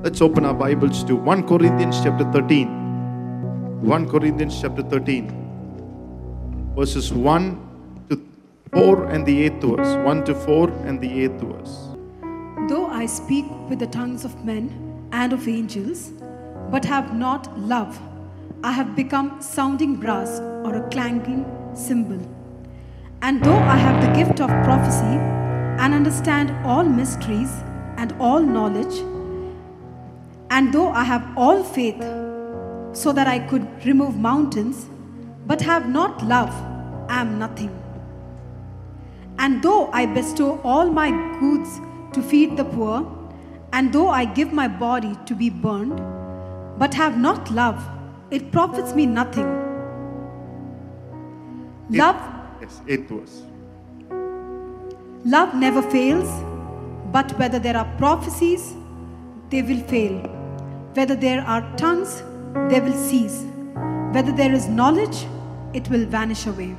Let's open our Bibles to 1 Corinthians chapter 13. 1 Corinthians chapter 13, verses 1 to 4 and the 8th verse. 1 to 4 and the 8th verse. Though I speak with the tongues of men and of angels, but have not love, I have become sounding brass or a clanging cymbal. And though I have the gift of prophecy and understand all mysteries and all knowledge, and though I have all faith so that I could remove mountains, but have not love, I am nothing. And though I bestow all my goods to feed the poor, and though I give my body to be burned, but have not love, it profits me nothing. Love, Yes, 8th verse. love never fails, but whether there are prophecies, they will fail. Whether there are tongues, they will cease. Whether there is knowledge, it will vanish away.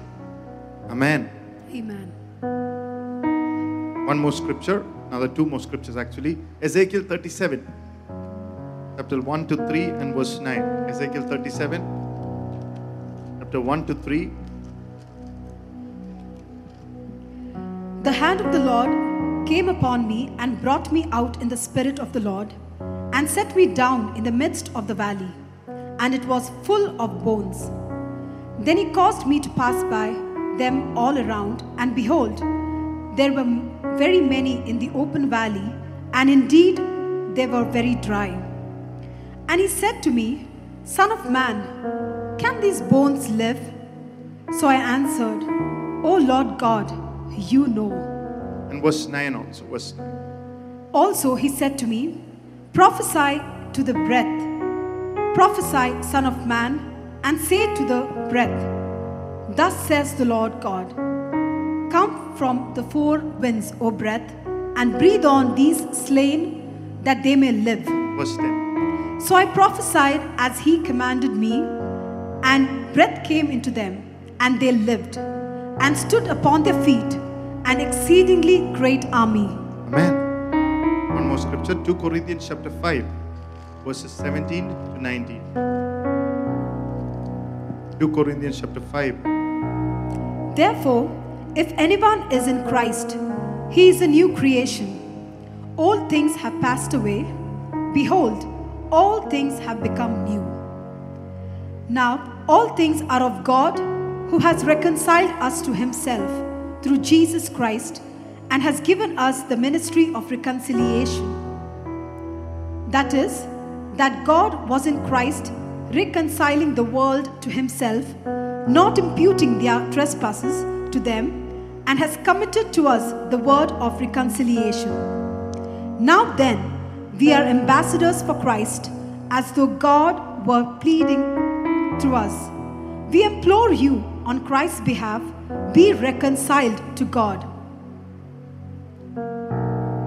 Amen. Amen. One more scripture, another two more scriptures actually. Ezekiel 37, chapter 1 to 3 and verse 9. Ezekiel 37, chapter 1 to 3. The hand of the Lord came upon me and brought me out in the spirit of the Lord, and set me down in the midst of the valley, and it was full of bones. Then he caused me to pass by them all around, and behold, there were very many in the open valley, and indeed they were very dry. And he said to me, Son of man, can these bones live? So I answered, O Lord God, you know. And verse 9 also. Verse 9. Also, he said to me, Prophesy to the breath, prophesy, Son of Man, and say to the breath, Thus says the Lord God Come from the four winds, O breath, and breathe on these slain that they may live. Verse 10. So I prophesied as he commanded me, and breath came into them, and they lived, and stood upon their feet, an exceedingly great army. Amen. More scripture, 2 Corinthians chapter 5, verses 17 to 19. 2 Corinthians chapter 5. Therefore, if anyone is in Christ, he is a new creation. All things have passed away. Behold, all things have become new. Now, all things are of God, who has reconciled us to himself through Jesus Christ and has given us the ministry of reconciliation. That is, that God was in Christ reconciling the world to himself, not imputing their trespasses to them, and has committed to us the word of reconciliation. Now then, we are ambassadors for Christ, as though God were pleading through us. We implore you on Christ's behalf, be reconciled to God.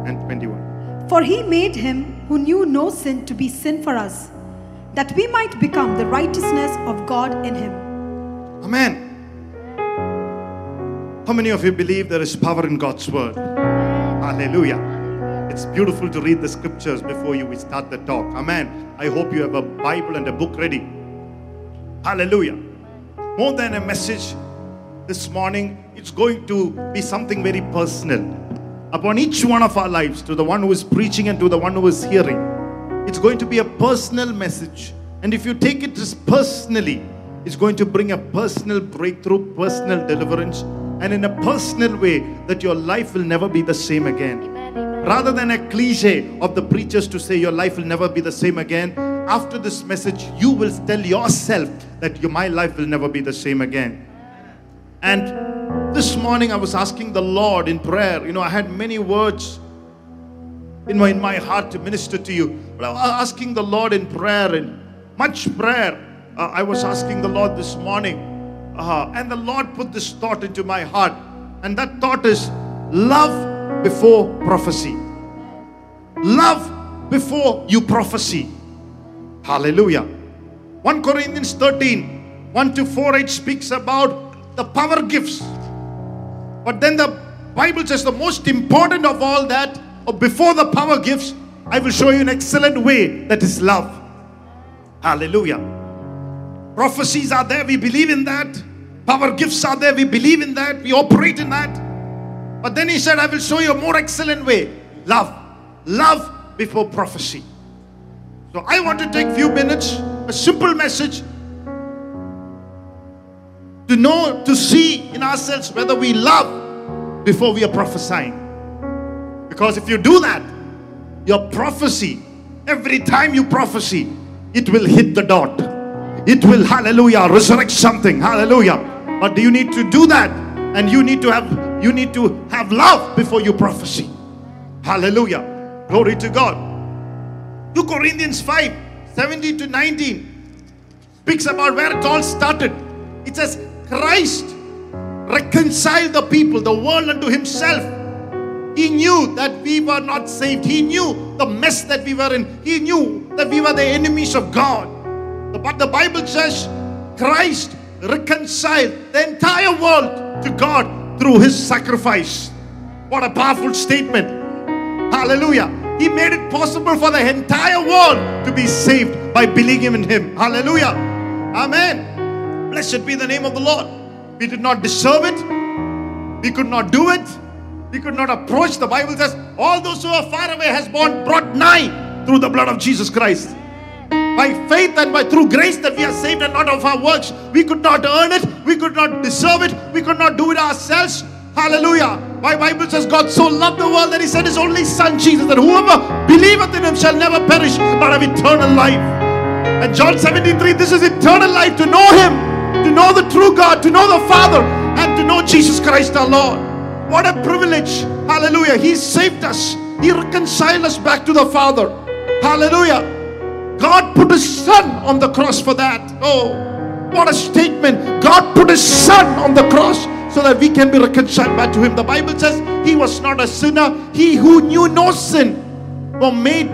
and 21. For he made him who knew no sin to be sin for us, that we might become the righteousness of God in him. Amen. How many of you believe there is power in God's word? Hallelujah. It's beautiful to read the scriptures before you we start the talk. Amen. I hope you have a Bible and a book ready. Hallelujah. More than a message this morning, it's going to be something very personal upon each one of our lives to the one who is preaching and to the one who is hearing. It's going to be a personal message. And if you take it just personally, it's going to bring a personal breakthrough, personal deliverance, and in a personal way that your life will never be the same again. Rather than a cliche of the preachers to say your life will never be the same again, after this message, you will tell yourself that your, my life will never be the same again. And this morning I was asking the Lord in prayer. You know, I had many words in my, in my heart to minister to you. But I was asking the Lord in prayer and much prayer. uh, I was asking the Lord this morning. Uh, and the Lord put this thought into my heart. And that thought is love before prophecy. Love before you prophecy. Hallelujah. 1 Corinthians 13, 1 to 4, it speaks about the power gifts. But then the Bible says the most important of all that, or before the power gifts, I will show you an excellent way that is love. Hallelujah. Prophecies are there, we believe in that. Power gifts are there, we believe in that. We operate in that. But then he said, I will show you a more excellent way love. Love before prophecy. So I want to take few minutes, a simple message to know, to see in ourselves whether we love before we are prophesying. Because if you do that, your prophecy, every time you prophecy, it will hit the dot. It will, hallelujah, resurrect something. Hallelujah. But do you need to do that. And you need to have you need to have love before you prophecy. Hallelujah. Glory to God. 2 Corinthians 5 17 to 19 speaks about where it all started. It says, Christ reconciled the people, the world unto himself. He knew that we were not saved. He knew the mess that we were in. He knew that we were the enemies of God. But the Bible says Christ reconciled the entire world to God through his sacrifice. What a powerful statement. Hallelujah. He made it possible for the entire world to be saved by believing in him. Hallelujah. Amen. Blessed be the name of the Lord. We did not deserve it. We could not do it. We could not approach. The Bible says, all those who are far away has born brought nigh through the blood of Jesus Christ. By faith and by through grace that we are saved and not of our works. We could not earn it. We could not deserve it. We could not do it ourselves. Hallelujah. My Bible says God so loved the world that he sent his only son Jesus that whoever believeth in him shall never perish but have eternal life. And John 73, this is eternal life to know him, to know the true God, to know the Father, and to know Jesus Christ our Lord. What a privilege. Hallelujah. He saved us. He reconciled us back to the Father. Hallelujah. God put his son on the cross for that. Oh, what a statement. God put his son on the cross so that we can be reconciled back to him. The Bible says he was not a sinner. He who knew no sin was made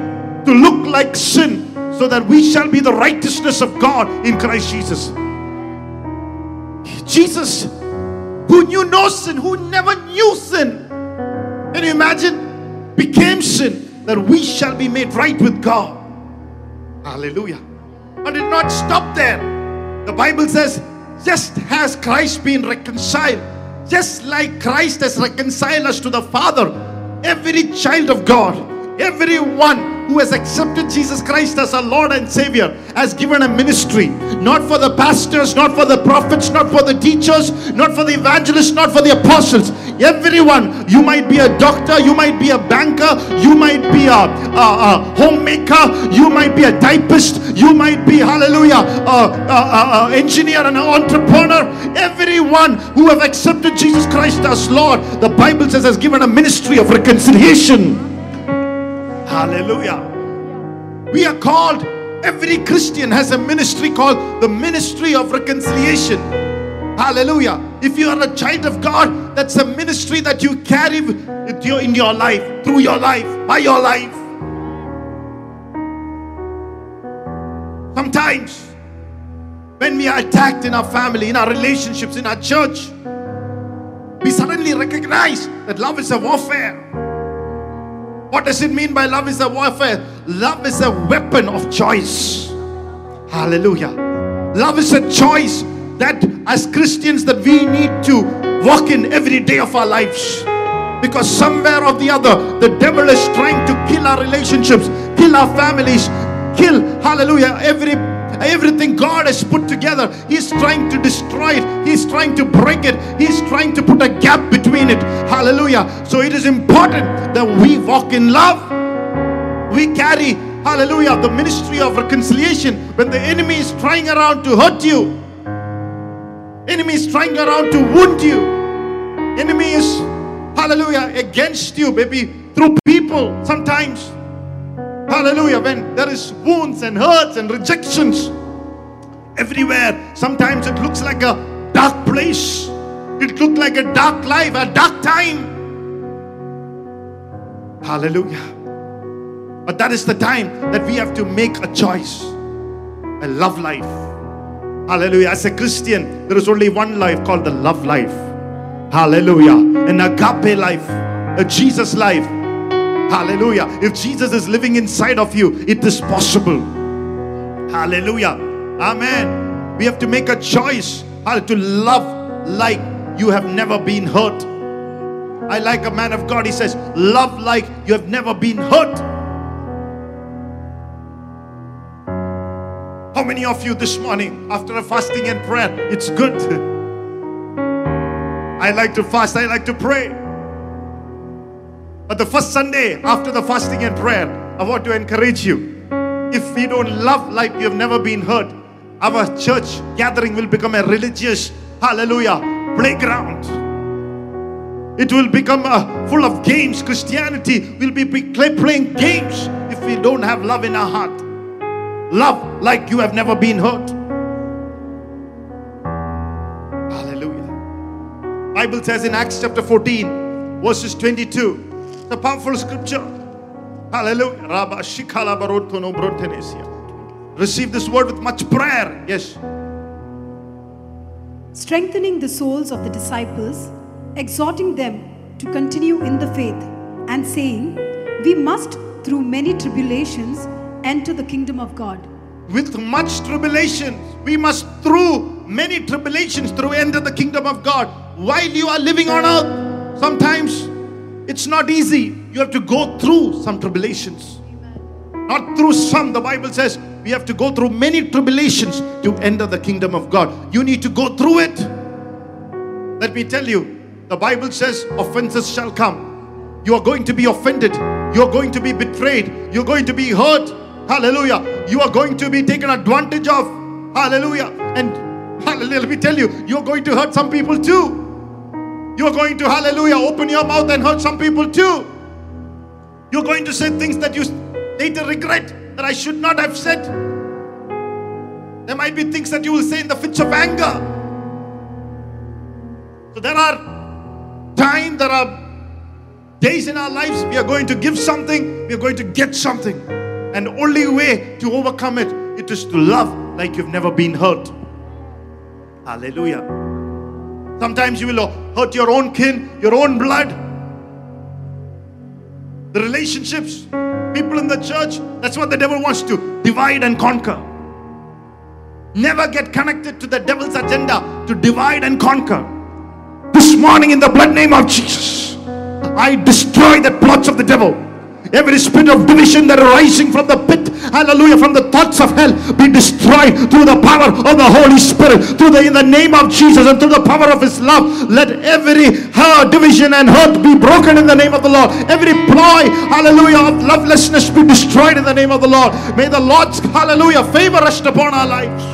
to look like sin so that we shall be the righteousness of God in Christ Jesus. Jesus, who knew no sin, who never knew sin, can you imagine? Became sin that we shall be made right with God. Hallelujah. But it did not stop there. The Bible says, just as Christ been reconciled, just like Christ has reconciled us to the Father, every child of God, everyone who has accepted Jesus Christ as our Lord and Savior has given a ministry, not for the pastors, not for the prophets, not for the teachers, not for the evangelists, not for the apostles. Everyone, you might be a doctor, you might be a banker, you might be a, a, a homemaker, you might be a typist, you might be, hallelujah, a, engineer and an entrepreneur. Everyone who have accepted Jesus Christ as Lord, the Bible says, has given a ministry of reconciliation. Hallelujah. We are called, every Christian has a ministry called the ministry of reconciliation. Hallelujah. If you are a child of God, that's a ministry that you carry in your life, through your life, by your life. Sometimes, when we are attacked in our family, in our relationships, in our church, we suddenly recognize that love is a warfare. What does it mean by love is a warfare? Love is a weapon of choice. Hallelujah. Love is a choice that as Christians that we need to walk in every day of our lives. Because somewhere or the other, the devil is trying to kill our relationships, kill our families, kill, hallelujah, every everything God has put together. He's trying to destroy it. He's trying to break it. He's trying to put a gap between it. Hallelujah. So it is important that we walk in love. We carry, hallelujah, the ministry of reconciliation when the enemy is trying around to hurt you. Enemy is trying around to wound you. Enemy is, hallelujah, against you, maybe through people sometimes Hallelujah. When there is wounds and hurts and rejections everywhere, sometimes it looks like a dark place. It looked like a dark life, a dark time. Hallelujah. But that is the time that we have to make a choice. A love life. Hallelujah. As a Christian, there is only one life called the love life. Hallelujah. An agape life, a Jesus life, Hallelujah. If Jesus is living inside of you, it is possible. Hallelujah. Amen. We have to make a choice how to love like you have never been hurt. I like a man of God, he says, Love like you have never been hurt. How many of you this morning, after a fasting and prayer, it's good? I like to fast, I like to pray. But the first Sunday after the fasting and prayer, I want to encourage you. If we don't love like you have never been hurt, our church gathering will become a religious, hallelujah, playground. It will become uh, full of games. Christianity will be playing games if we don't have love in our heart. Love like you have never been hurt. Hallelujah. Bible says in Acts chapter 14, verses 22. It's a powerful scripture. Hallelujah. Rabba shikala barotono brontenesia. Receive this word with much prayer. Yes. strengthening the souls of the disciples, exhorting them to continue in the faith, and saying, We must, through many tribulations, enter the kingdom of God. with much tribulation. We must through many tribulations through enter the kingdom of God while you are living on earth. Sometimes it's not easy. You have to go through some tribulations. Not through some. The Bible says we have to go through many tribulations to enter the kingdom of God. You need to go through it. Let me tell you, the Bible says offenses shall come. You are going to be offended. You are going to be betrayed. You're going to be hurt. Hallelujah. You are going to be taken advantage of. Hallelujah. And hallelujah, let me tell you, you're going to hurt some people too. You're going to, hallelujah, open your mouth and hurt some people too. You're going to say things that you later regret that I should not have said. There might be things that you will say in the fits of anger. So there are times, there are days in our lives we are going to give something, we are going to get something. And the only way to overcome it, it is to love like you've never been hurt. Hallelujah. Sometimes you will hurt your own kin, your own blood. The relationships, people in the church, that's what the devil wants to divide and conquer. Never get connected to the devil's agenda to divide and conquer. This morning, in the blood name of Jesus, I destroy the plots of the devil. Every spirit of division that rising from the pit, hallelujah, from the thoughts of hell, be destroyed through the power of the Holy Spirit, through the in the name of Jesus, and through the power of His love. Let every uh, division and hurt be broken in the name of the Lord. Every ploy, hallelujah, of lovelessness be destroyed in the name of the Lord. May the Lord's hallelujah favor rest upon our lives.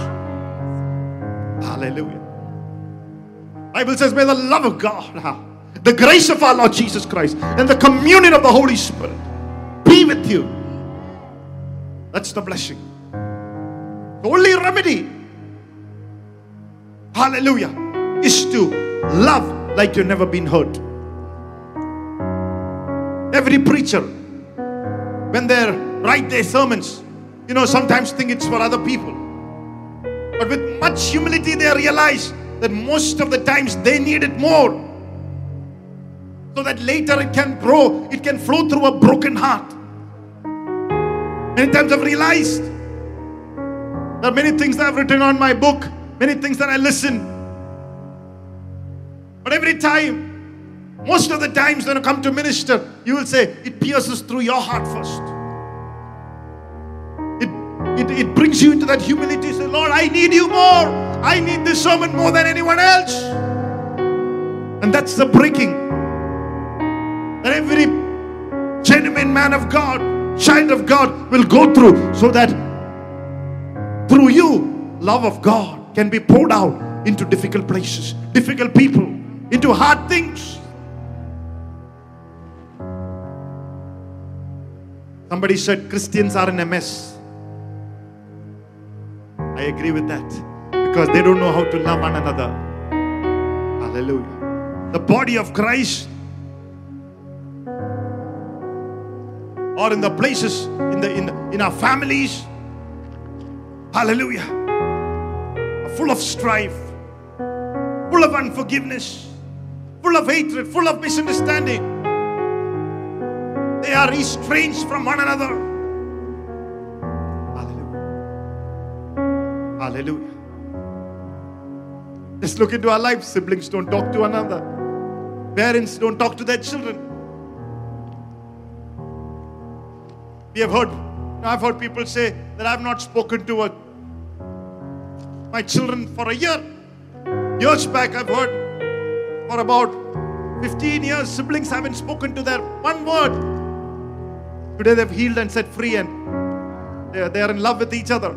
Hallelujah. Bible says, may the love of God, the grace of our Lord Jesus Christ, and the communion of the Holy Spirit with you. That's the blessing. The only remedy, hallelujah, is to love like you've never been hurt. Every preacher, when they write their sermons, you know, sometimes think it's for other people. But with much humility, they realize that most of the times they need it more. So that later it can grow, it can flow through a broken heart. Many times I've realized there are many things that I've written on my book, many things that I listen. But every time, most of the times when I come to minister, you will say, it pierces through your heart first. It, it, it brings you into that humility. Say, Lord, I need you more. I need this sermon more than anyone else. And that's the breaking. That every genuine man of God, child of God will go through so that through you, love of God can be poured out into difficult places, difficult people, into hard things. Somebody said Christians are in a mess. I agree with that because they don't know how to love one another. Hallelujah. The body of Christ or in the places in the in, in our families hallelujah full of strife full of unforgiveness full of hatred full of misunderstanding they are estranged from one another. Hallelujah. Hallelujah. Just look into our lives. Siblings don't talk to one another. Parents don't talk to their children. We have heard, I've heard people say that I've not spoken to a, my children for a year. Years back, I've heard for about 15 years, siblings haven't spoken to their one word. Today they've healed and set free and they are, they are in love with each other.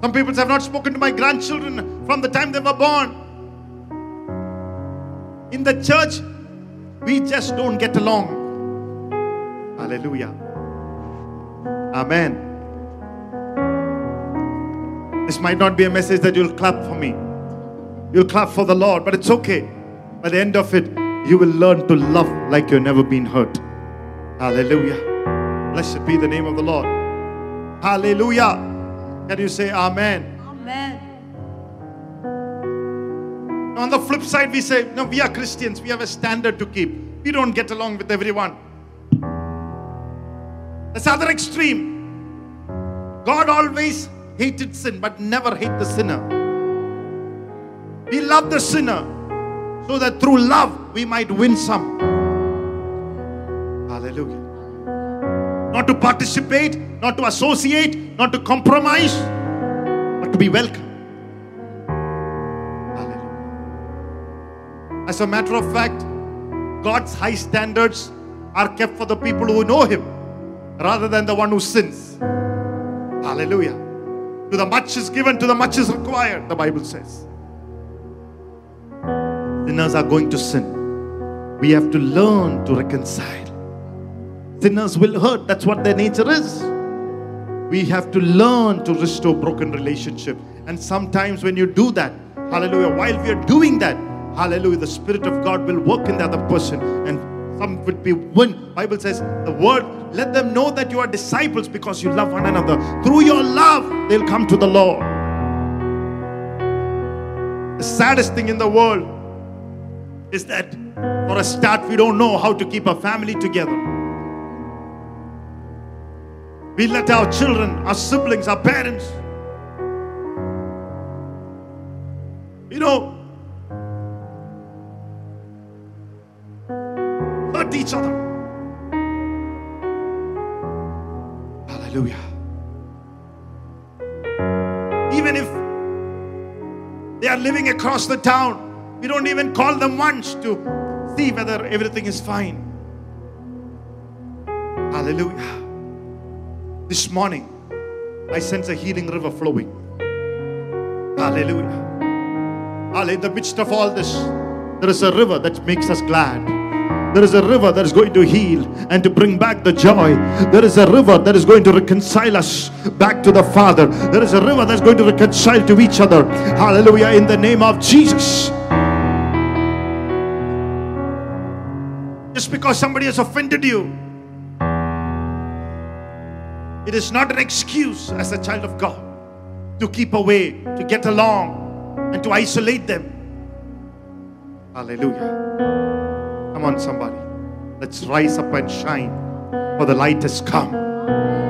Some people have not spoken to my grandchildren from the time they were born. In the church, we just don't get along. Hallelujah. Amen. This might not be a message that you'll clap for me. You'll clap for the Lord, but it's okay. By the end of it, you will learn to love like you've never been hurt. Hallelujah. Blessed be the name of the Lord. Hallelujah. Can you say Amen? Amen. On the flip side, we say, No, we are Christians. We have a standard to keep. We don't get along with everyone. That's the other extreme. God always hated sin, but never hate the sinner. We love the sinner so that through love we might win some. Hallelujah. Not to participate, not to associate, not to compromise, but to be welcome. As a matter of fact, God's high standards are kept for the people who know Him rather than the one who sins. Hallelujah. To the much is given, to the much is required, the Bible says. Sinners are going to sin. We have to learn to reconcile. Sinners will hurt, that's what their nature is. We have to learn to restore broken relationship. And sometimes when you do that, hallelujah, while we are doing that, hallelujah, the Spirit of God will work in the other person and some would be win. Bible says the word, let them know that you are disciples because you love one another. Through your love, they'll come to the Lord. The saddest thing in the world is that for a start, we don't know how to keep a family together. We let our children, our siblings, our parents, you know, each other. Hallelujah. Even if they are living across the town, we don't even call them once to see whether everything is fine. Hallelujah. This morning, I sense a healing river flowing. Hallelujah. Hallelujah. In the midst of all this, there is a river that makes us glad. There is a river that is going to heal and to bring back the joy. There is a river that is going to reconcile us back to the Father. There is a river that's going to reconcile to each other. Hallelujah. In the name of Jesus. Just because somebody has offended you, it is not an excuse as a child of God to keep away, to get along, and to isolate them. Hallelujah. Come on, somebody. Let's rise up and shine, for the light has come.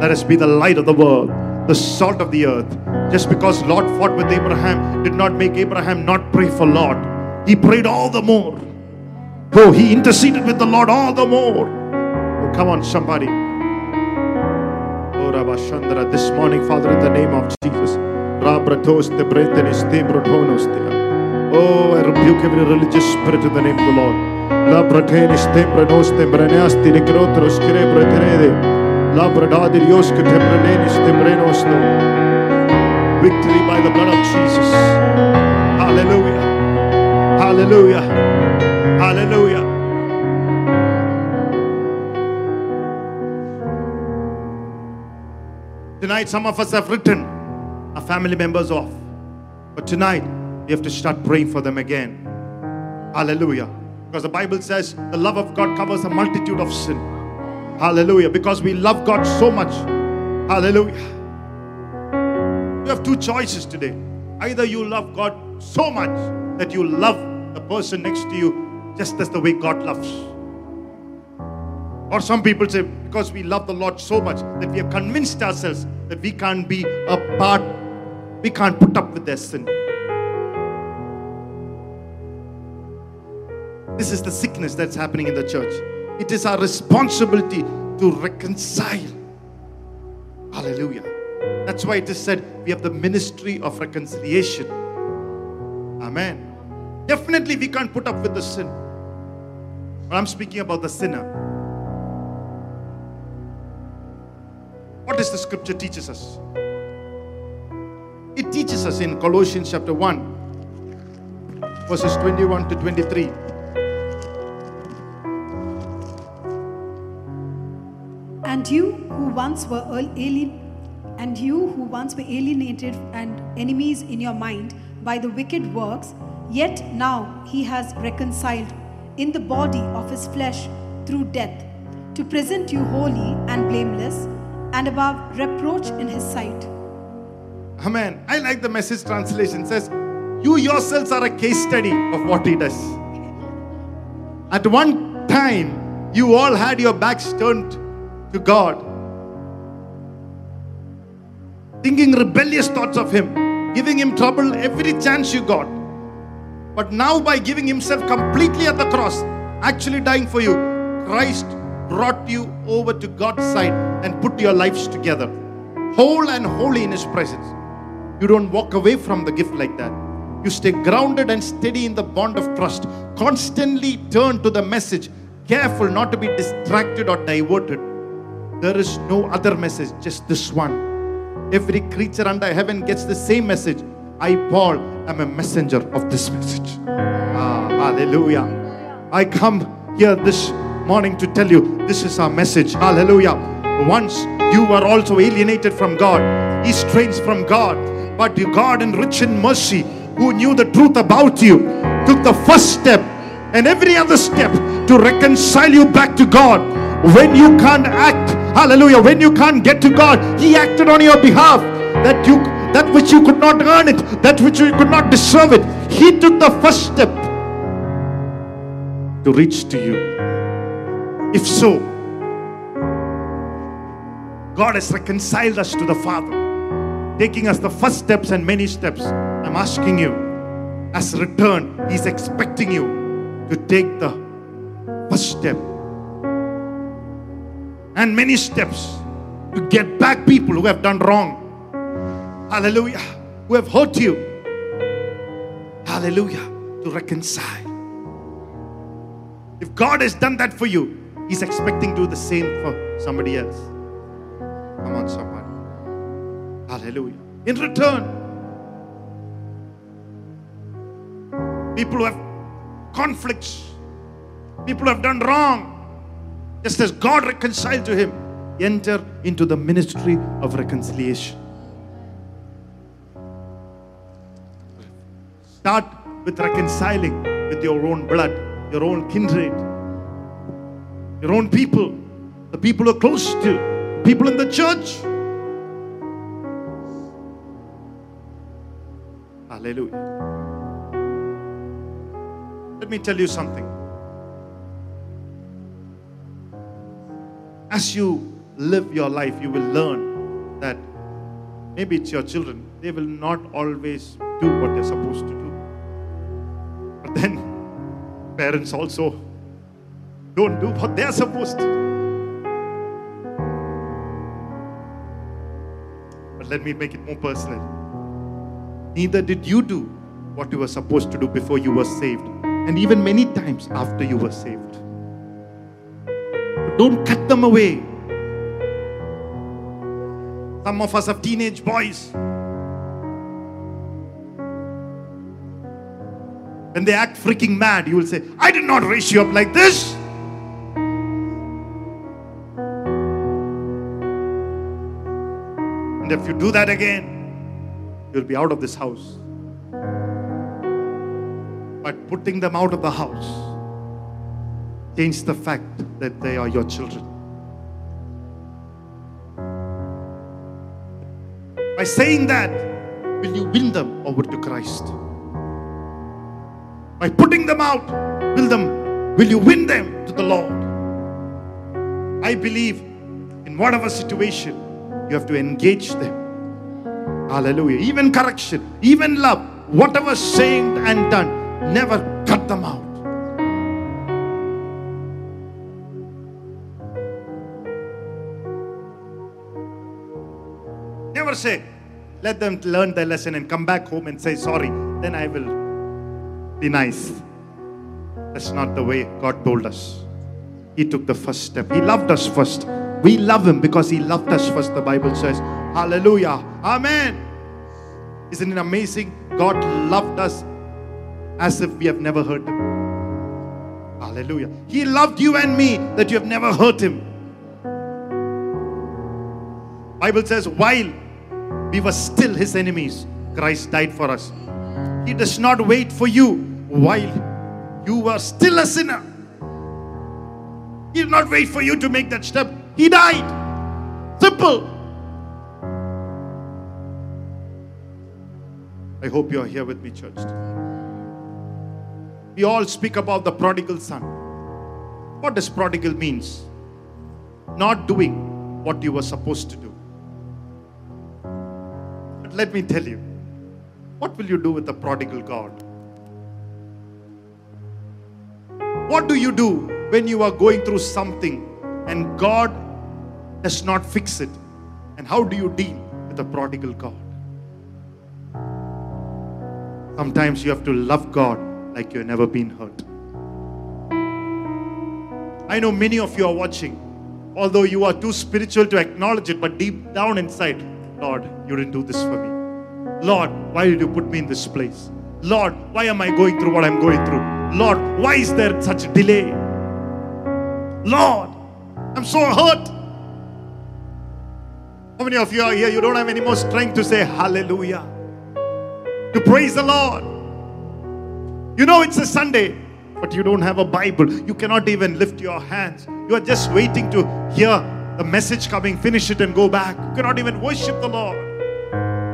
Let us be the light of the world, the salt of the earth. Just because Lot fought with Abraham did not make Abraham not pray for Lot. He prayed all the more. Oh, he interceded with the Lord all the more. Oh, come on, somebody. Oh, Rabba this morning, Father, in the name of Jesus. Oh, I rebuke every religious spirit in the name of the Lord. La bratenis tembranos tembraneasti de crotros cerebra terede. La bradadi dios que tembranenis tembrenos no. Victory by the blood of Jesus. Hallelujah. Hallelujah. Hallelujah. Tonight, some of us have written our family members off. But tonight, we have to start praying for them again. Hallelujah. Because the Bible says the love of God covers a multitude of sin. Hallelujah. Because we love God so much. Hallelujah. You have two choices today. Either you love God so much that you love the person next to you just as the way God loves. Or some people say, because we love the Lord so much that we have convinced ourselves that we can't be a part, we can't put up with their sin. This is the sickness that's happening in the church. It is our responsibility to reconcile. Hallelujah. That's why it is said we have the ministry of reconciliation. Amen. Definitely, we can't put up with the sin. But I'm speaking about the sinner. What does the scripture teaches us? It teaches us in Colossians chapter 1, verses 21 to 23. You who once were alien, and you who once were alienated and enemies in your mind by the wicked works, yet now he has reconciled in the body of his flesh through death, to present you holy and blameless and above reproach in his sight. Amen. I like the message translation. It says, You yourselves are a case study of what he does. At one time, you all had your backs turned to God, thinking rebellious thoughts of him, giving him trouble every chance you got. But now, by giving himself completely at the cross, actually dying for you, Christ brought you over to God's side and put your lives together, whole and holy in his presence. You don't walk away from the gift like that. You stay grounded and steady in the bond of trust. Constantly turn to the message, careful not to be distracted or diverted. There is no other message, just this one. Every creature under heaven gets the same message. I, Paul, am a messenger of this message. Ah, hallelujah. I come here this morning to tell you this is our message. Hallelujah. Once you were also alienated from God, estranged from God, but God in rich in mercy, who knew the truth about you, took the first step and every other step to reconcile you back to God. When you can't act, hallelujah, when you can't get to God, He acted on your behalf. That you that which you could not earn it, that which you could not deserve it, He took the first step to reach to you. If so, God has reconciled us to the Father, taking us the first steps and many steps. I'm asking you, as return, He's expecting you to take the first step and many steps to get back people who have done wrong. Hallelujah. Who have hurt you. Hallelujah. To reconcile. If God has done that for you, He's expecting to do the same for somebody else. Come on, somebody. Hallelujah. In return, people who have conflicts, people who have done wrong, just as God reconciled to him, enter into the ministry of reconciliation. Start with reconciling with your own blood, your own kindred, your own people, the people who are close to you, people in the church. Hallelujah. Let me tell you something. As you live your life, you will learn that maybe it's your children, they will not always do what they're supposed to do. But then, parents also don't do what they're supposed to. But let me make it more personal. Neither did you do what you were supposed to do before you were saved, and even many times after you were saved. Don't cut them away. Some of us have teenage boys. When they act freaking mad, you will say, I did not raise you up like this. And if you do that again, you'll be out of this house. But putting them out of the house change the fact that they are your children. By saying that, will you win them over to Christ? By putting them out, will them will you win them to the Lord? I believe in whatever situation you have to engage them. Hallelujah. Even correction, even love, whatever saying and done, never cut them out. Say, let them learn their lesson and come back home and say sorry. Then I will be nice. That's not the way God told us. He took the first step. He loved us first. We love Him because He loved us first, the Bible says. Hallelujah. Amen. Isn't it amazing? God loved us as if we have never hurt Him. Hallelujah. He loved you and me that you have never hurt Him. Bible says, while we were still His enemies, Christ died for us. He does not wait for you while you were still a sinner. He did not wait for you to make that step. He died. Simple. I hope you are here with me, church. We all speak about the prodigal son. What does prodigal means? Not doing what you were supposed to do. Let me tell you, what will you do with the prodigal God? What do you do when you are going through something and God does not fix it? And how do you deal with the prodigal God? Sometimes you have to love God like you've never been hurt. I know many of you are watching, although you are too spiritual to acknowledge it, but deep down inside, Lord, you didn't do this for me. Lord, why did you put me in this place? Lord, why am I going through what I'm going through? Lord, why is there such delay? Lord, I'm so hurt. How many of you are here? You don't have any more strength to say hallelujah, to praise the Lord. You know it's a Sunday, but you don't have a Bible. You cannot even lift your hands. You are just waiting to hear the message coming, finish it, and go back. You cannot even worship the Lord.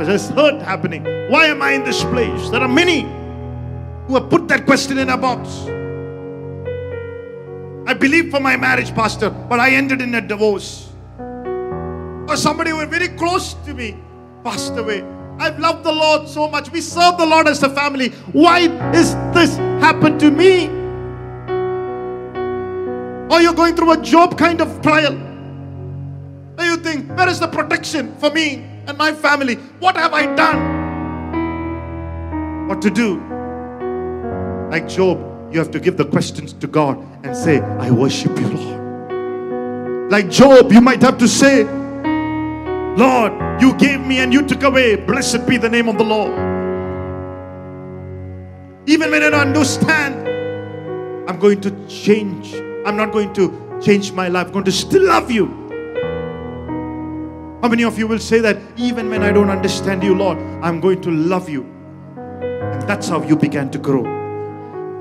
There's hurt happening. Why am I in this place? There are many who have put that question in a box. I believe for my marriage, Pastor, but I ended in a divorce. Or somebody who was very close to me passed away. I've loved the Lord so much. We serve the Lord as a family. Why is this happened to me? Or you're going through a Job kind of trial. And you think, where is the protection for me and my family? What have I done? What to do? Like Job, you have to give the questions to God and say, I worship you, Lord. Like Job, you might have to say, Lord, you gave me and you took away. Blessed be the name of the Lord. Even when I don't understand, I'm going to change. I'm not going to change my life. I'm going to still love you. How many of you will say that even when I don't understand you, Lord, I'm going to love you? And that's how you began to grow.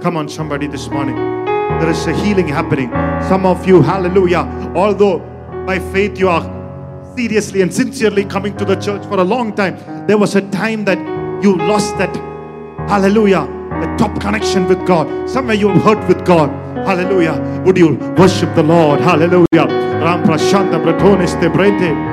Come on, somebody, this morning. There is a healing happening. Some of you, hallelujah, although by faith you are seriously and sincerely coming to the church for a long time, there was a time that you lost that, hallelujah, the top connection with God. Somewhere you hurt with God. Hallelujah. Would you worship the Lord? Hallelujah. Ram Prashanta Bratonis te Brente.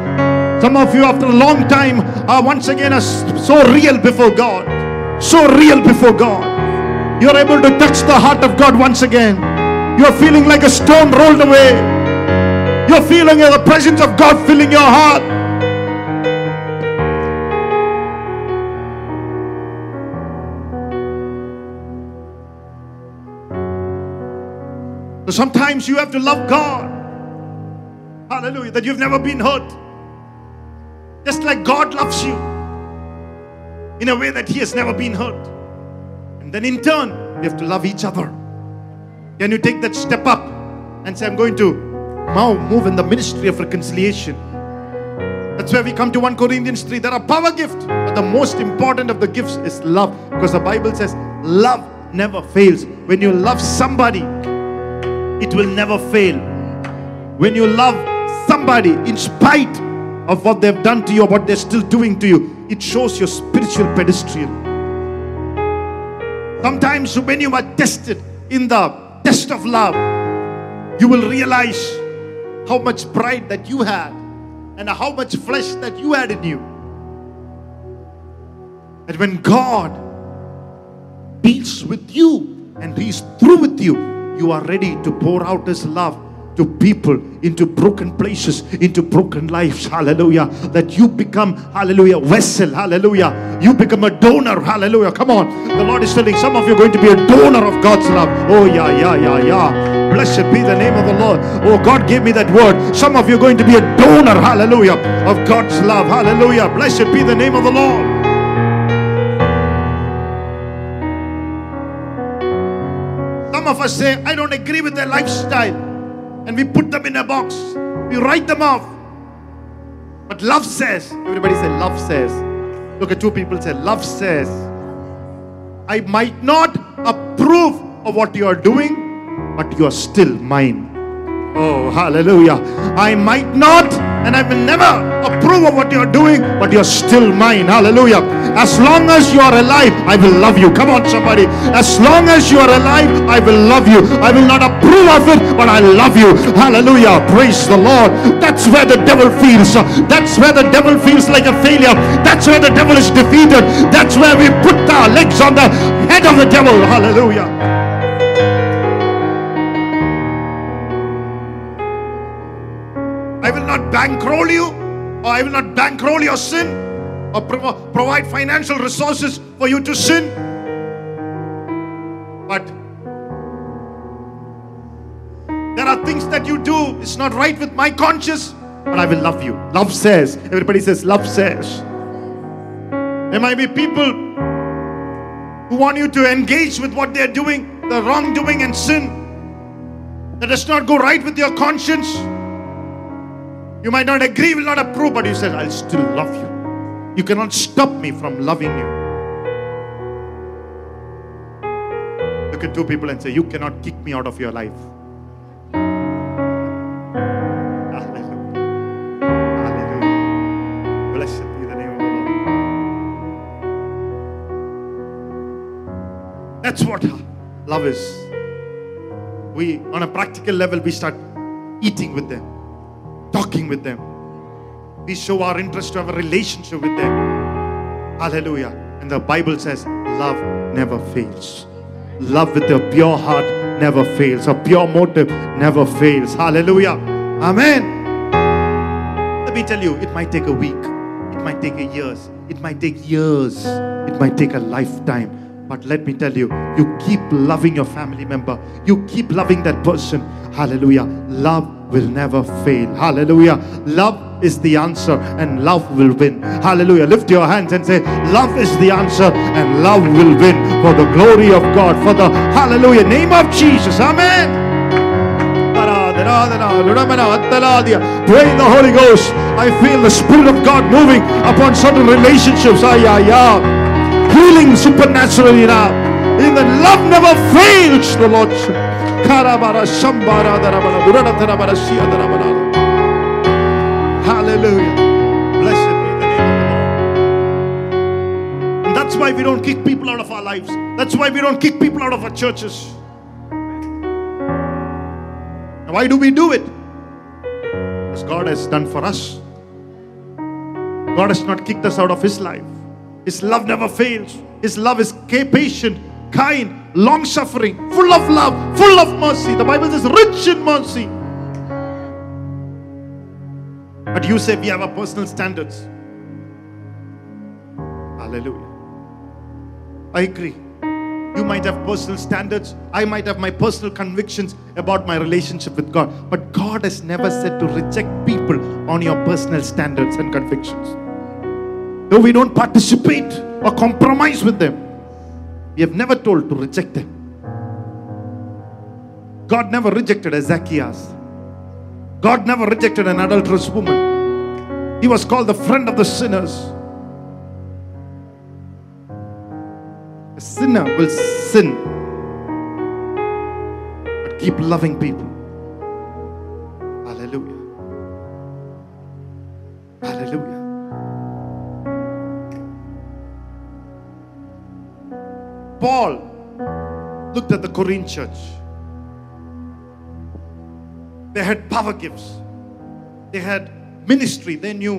Some of you, after a long time, are once again so real before God. So real before God. You're able to touch the heart of God once again. You're feeling like a stone rolled away. You're feeling the presence of God filling your heart. Sometimes you have to love God. Hallelujah. That you've never been hurt. Just like God loves you in a way that He has never been hurt. And then in turn, we have to love each other. Can you take that step up and say, I'm going to now move in the ministry of reconciliation? That's where we come to 1 Corinthians 3. There are power gifts, but the most important of the gifts is love because the Bible says love never fails. When you love somebody, it will never fail. When you love somebody in spite of what they've done to you or what they're still doing to you, it shows your spiritual pedestrian. Sometimes when you are tested in the test of love, you will realize how much pride that you had and how much flesh that you had in you. And when God deals with you and He's through with you, you are ready to pour out His love to people into broken places, into broken lives. Hallelujah. That you become, hallelujah, vessel. Hallelujah. You become a donor. Hallelujah. Come on. The Lord is telling some of you are going to be a donor of God's love. Oh, yeah, yeah, yeah, yeah. Blessed be the name of the Lord. Oh, God gave me that word. Some of you are going to be a donor. Hallelujah. Of God's love. Hallelujah. Blessed be the name of the Lord. Some of us say, I don't agree with their lifestyle. And we put them in a box. We write them off. But love says, everybody say, love says. Look at two people say, love says, I might not approve of what you are doing, but you are still mine. Oh, hallelujah. I might not and I will never approve of what you're doing, but you're still mine. Hallelujah. As long as you are alive, I will love you. Come on, somebody. As long as you are alive, I will love you. I will not approve of it, but I love you. Hallelujah. Praise the Lord. That's where the devil feels. That's where the devil feels like a failure. That's where the devil is defeated. That's where we put our legs on the head of the devil. Hallelujah. Not bankroll you, or I will not bankroll your sin, or prov- provide financial resources for you to sin. But there are things that you do, it's not right with my conscience, but I will love you. Love says, everybody says, love says. There might be people who want you to engage with what they're doing, the wrongdoing and sin that does not go right with your conscience. You might not agree, will not approve, but you say, I'll still love you. You cannot stop me from loving you. Look at two people and say, You cannot kick me out of your life. That's what love is. We, on a practical level, we start eating with them with them. We show our interest to have a relationship with them. Hallelujah. And the Bible says, love never fails. Love with a pure heart never fails. A pure motive never fails. Hallelujah. Amen. Let me tell you, it might take a week, it might take a years, it might take years, it might take a lifetime. But let me tell you, you keep loving your family member, you keep loving that person. Hallelujah. Love will never fail. Hallelujah. Love is the answer and love will win. Hallelujah. Lift your hands and say, Love is the answer and love will win for the glory of God, for the hallelujah name of Jesus. Amen. Pray in the Holy Ghost. I feel the Spirit of God moving upon certain relationships. Ay, ay, ay. Healing supernaturally now. In the love never fails, the Lord Hallelujah. Blessed be the name of the Lord. And that's why we don't kick people out of our lives. That's why we don't kick people out of our churches. And why do we do it? Because God has done for us. God has not kicked us out of His life. His love never fails. His love is patient, kind, long suffering, full of love, full of mercy. The Bible says, rich in mercy. But you say we have our personal standards. Hallelujah. I agree. You might have personal standards. I might have my personal convictions about my relationship with God. But God has never said to reject people on your personal standards and convictions. Though we don't participate or compromise with them. We have never told to reject them. God never rejected a Zacchaeus. God never rejected an adulterous woman. He was called the friend of the sinners. A sinner will sin, but keep loving people. Hallelujah. Hallelujah. Paul looked at the Corinthian church. They had power gifts, they had ministry, they knew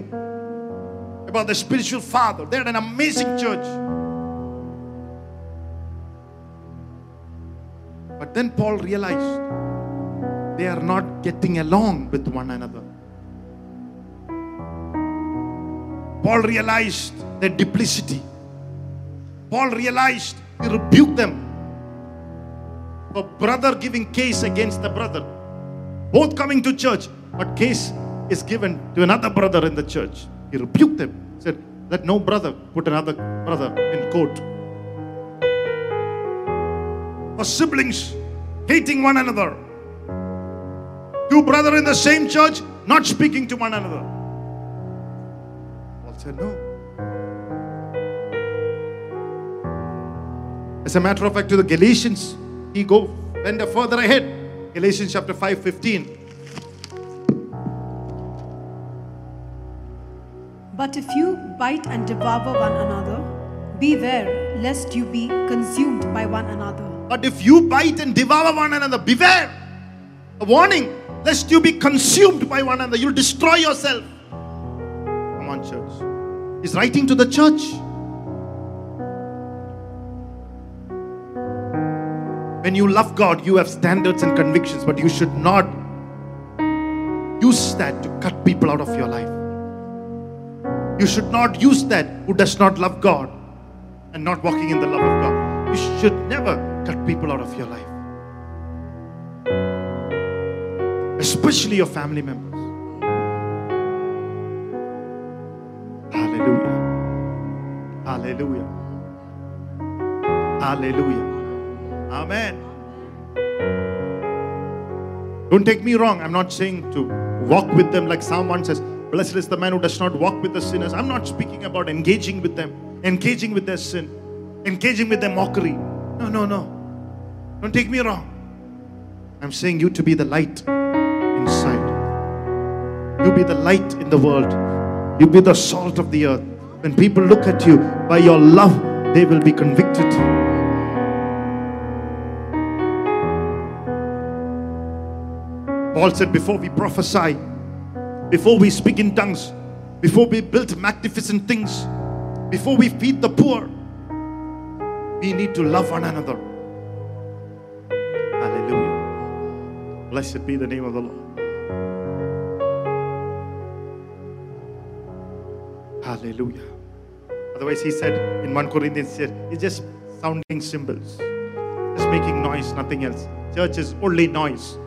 about the spiritual father. They had an amazing church. But then Paul realized they are not getting along with one another. Paul realized their duplicity. Paul realized he rebuked them for brother giving case against the brother. Both coming to church, but case is given to another brother in the church. He rebuked them. Said, let no brother put another brother in court. For siblings hating one another. Two brother in the same church not speaking to one another. Paul said, no. As a matter of fact, to the Galatians, he go went further ahead. Galatians chapter 5, 15. But if you bite and devour one another, beware lest you be consumed by one another. But if you bite and devour one another, beware. A warning, lest you be consumed by one another. You'll destroy yourself. Come on, church. He's writing to the church. When you love God, you have standards and convictions, but you should not use that to cut people out of your life. You should not use that who does not love God and not walking in the love of God. You should never cut people out of your life, especially your family members. Hallelujah. Hallelujah. Hallelujah. Amen. Don't take me wrong. I'm not saying to walk with them like someone says, Blessed is the man who does not walk with the sinners. I'm not speaking about engaging with them, engaging with their sin, engaging with their mockery. No, no, no. Don't take me wrong. I'm saying you to be the light inside. You be the light in the world. You be the salt of the earth. When people look at you by your love, they will be convicted. Paul said, Before we prophesy, before we speak in tongues, before we build magnificent things, before we feed the poor, we need to love one another. Hallelujah. Blessed be the name of the Lord. Hallelujah. Otherwise, he said in 1 Corinthians, said, it's just sounding cymbals, just making noise, nothing else. Church is only noise.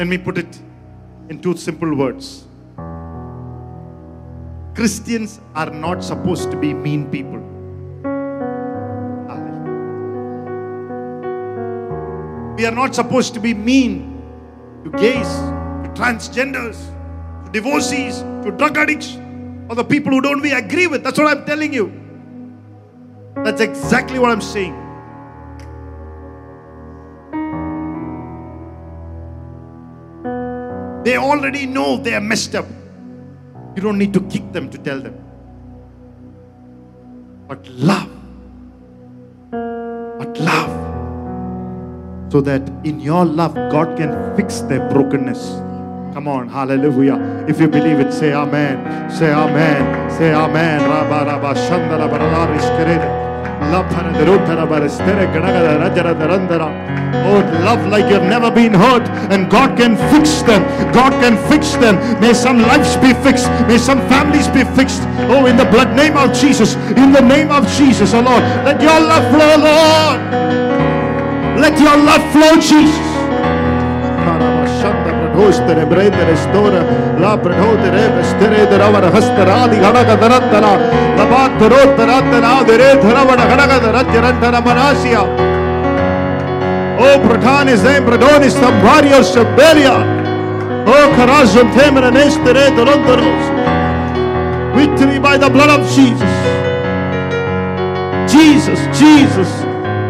Let me put it in two simple words. Christians are not supposed to be mean people. We are not supposed to be mean to gays, to transgenders, to divorcees, to drug addicts, or the people who don't we agree with. That's what I'm telling you. That's exactly what I'm saying. They already know they are messed up. You don't need to kick them to tell them. But love. But love. So that in your love, God can fix their brokenness. Come on, hallelujah. If you believe it, say amen. Say amen. Say amen. Rabba rabba. Oh, love like you've never been hurt, and God can fix them. God can fix them. May some lives be fixed. May some families be fixed. Oh, in the blood name of Jesus. In the name of Jesus, oh Lord. Let your love flow, Lord. Let your love flow, Jesus. Oh, Pradhan is name, Pradhan is the warriors of Belia. Oh, Karazum Temera Nestere Dorondoros. Victory by the blood of Jesus. Jesus, Jesus,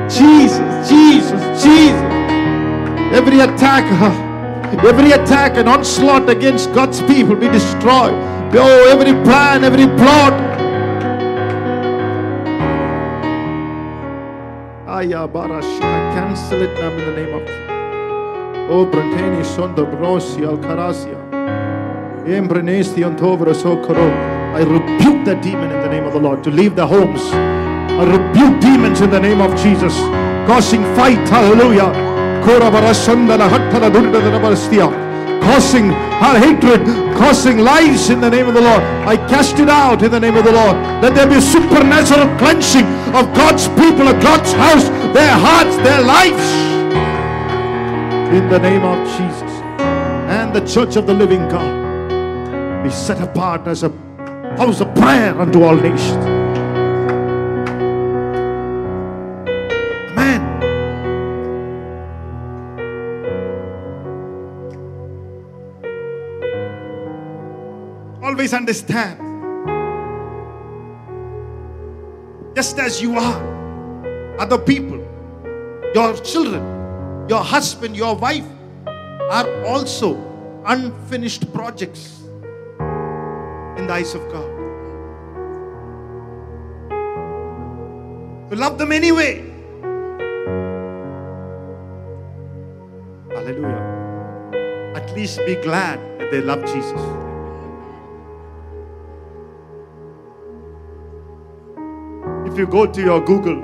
Jesus, Jesus, Jesus. Every attack, every attack and onslaught against God's people be destroyed. Oh, every plan, every plot. I cancel it now in the name of Jesus. Oh, Branteni Sondo Brosi Alcarasia. Embrenesti Antovra Sokoro. I rebuke that demon in the name of the Lord to leave the homes. I rebuke demons in the name of Jesus, causing fight. Hallelujah. Korabarasandala Hattala Durdadanabarastia. Causing our hatred, causing lies in the name of the Lord. I cast it out in the name of the Lord. Let there be supernatural cleansing of God's people, of God's house, their hearts, their lives. In the name of Jesus. And the church of the living God be set apart as a house of prayer unto all nations. Always understand. Just as you are, other people, your children, your husband, your wife are also unfinished projects in the eyes of God. You love them anyway. Hallelujah. At least be glad that they love Jesus. You go to your Google,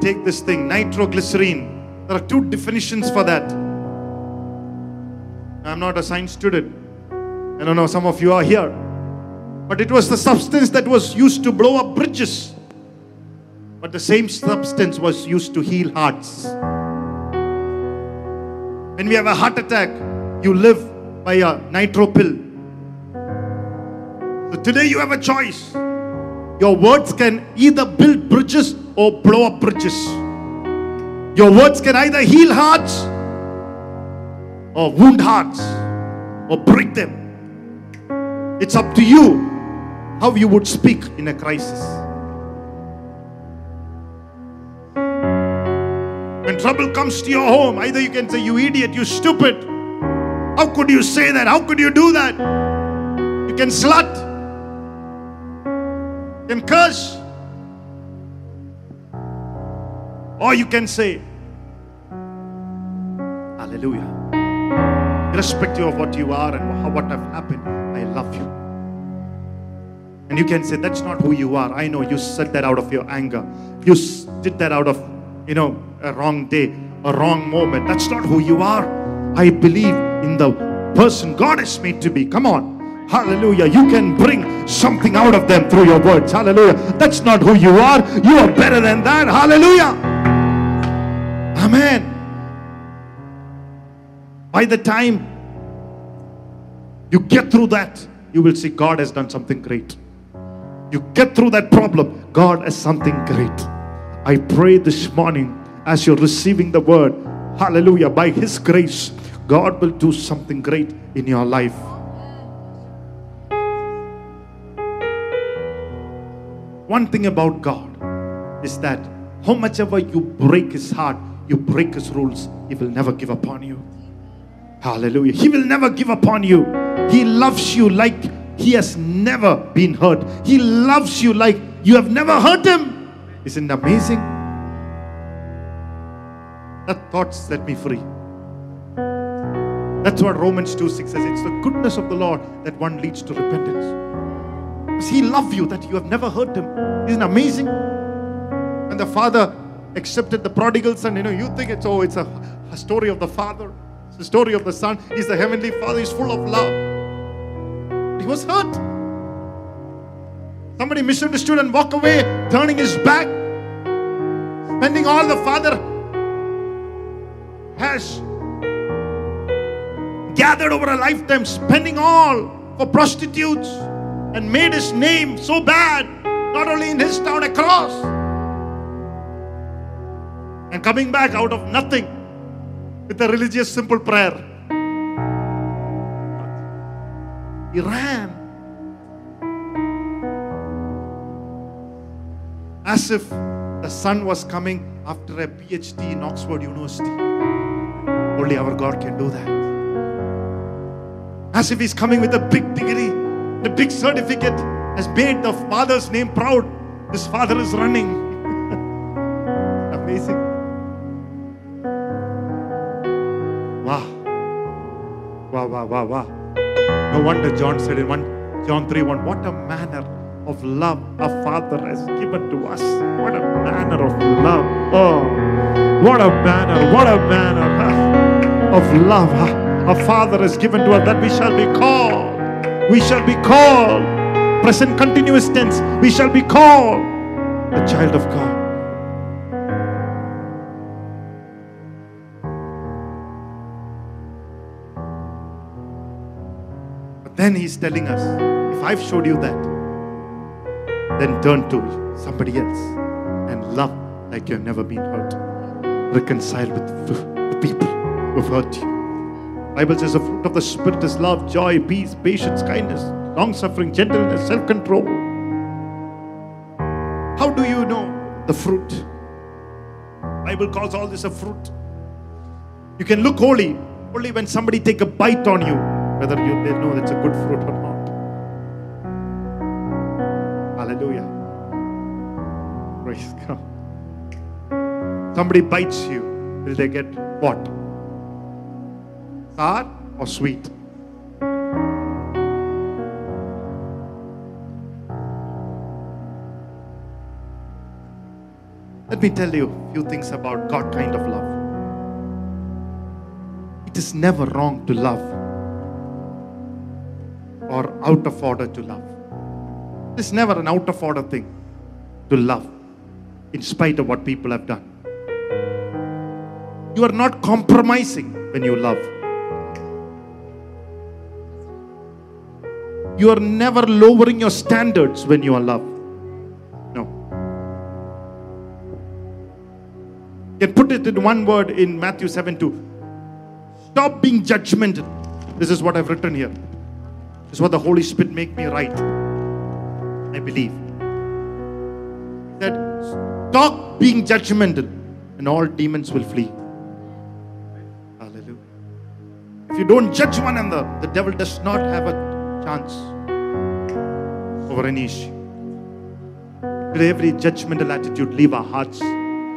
take this thing, nitroglycerine. There are two definitions for that. I'm not a science student. I don't know, some of you are here. But it was the substance that was used to blow up bridges. But the same substance was used to heal hearts. When we have a heart attack, you live by a nitro pill. So today you have a choice. Your words can either build bridges or blow up bridges. Your words can either heal hearts or wound hearts or break them. It's up to you how you would speak in a crisis. When trouble comes to your home, either you can say, You idiot, you stupid. How could you say that? How could you do that? You can slut, can curse, or you can say, Hallelujah. Irrespective of what you are and how, what have happened, I love you. And you can say, That's not who you are. I know you said that out of your anger. You did that out of, you know, a wrong day, a wrong moment. That's not who you are. I believe in the person God has made to be. Come on. Hallelujah. You can bring something out of them through your words. Hallelujah. That's not who you are. You are better than that. Hallelujah. Amen. By the time you get through that, you will see God has done something great. You get through that problem, God has something great. I pray this morning as you're receiving the word, hallelujah, by His grace, God will do something great in your life. One thing about God is that how much ever you break His heart, you break His rules, He will never give up on you. Hallelujah. He will never give up on you. He loves you like he has never been hurt. He loves you like you have never hurt him. Isn't it amazing? That thought set me free. That's what Romans 2 6 says. It's the goodness of the Lord that one leads to repentance. Because he love you that you have never hurt him. Isn't amazing? And the father accepted the prodigal son. You know, you think it's oh, it's a, a story of the father. It's the story of the son. He's the heavenly father, he's full of love. He was hurt. Somebody misunderstood and walked away, turning his back, spending all the father has gathered over a lifetime, spending all for prostitutes, and made his name so bad, not only in his town, across. And coming back out of nothing with a religious simple prayer. He ran as if the son was coming after a PhD in Oxford University. Only our God can do that. As if he's coming with a big degree, the big certificate has made the father's name proud. This father is running. Amazing. Wow. Wow, wow, wow, wow. No wonder John said in 1 John 3 1, what a manner of love a father has given to us. What a manner of love. Oh, what a manner, what a manner of love a father has given to us that we shall be called. We shall be called. Present continuous tense. We shall be called the child of God. But then he's telling us if I've showed you that, then turn to somebody else and love like you've never been hurt. Reconcile with the people who've hurt you. Bible says the fruit of the Spirit is love, joy, peace, patience, kindness, long suffering, gentleness, self control. How do you know the fruit? Bible calls all this a fruit. You can look holy only when somebody take a bite on you, whether you they know it's a good fruit or not. Hallelujah. Praise God. Somebody bites you, will they get what? Sour or sweet? Let me tell you a few things about God kind of love. It is never wrong to love or out of order to love. It's never an out of order thing to love in spite of what people have done. You are not compromising when you love. You are never lowering your standards when you are love. No. You can put it in one word in Matthew 7 2. Stop being judgmental. This is what I've written here. This is what the Holy Spirit make me write. I believe. That stop being judgmental and all demons will flee. Hallelujah. If you don't judge one another, the devil does not have a chance over any issue. With every judgmental attitude, leave our hearts,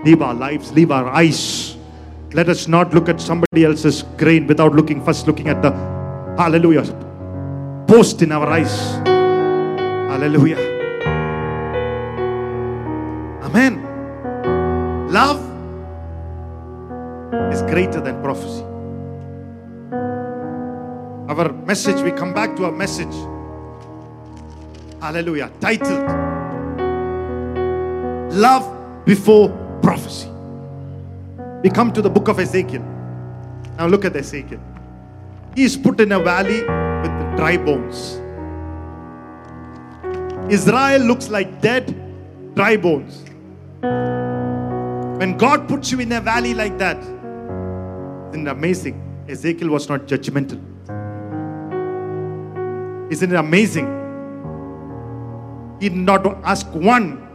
leave our lives, leave our eyes. Let us not look at somebody else's grain without looking first looking at the hallelujah post in our eyes. Hallelujah. Amen. Love is greater than prophecy. Our message, we come back to our message. Hallelujah. Titled Love Before Prophecy. We come to the book of Ezekiel. Now look at Ezekiel. He is put in a valley with dry bones. Israel looks like dead, dry bones. When God puts you in a valley like that, isn't amazing? Ezekiel was not judgmental. Isn't it amazing? He did not ask one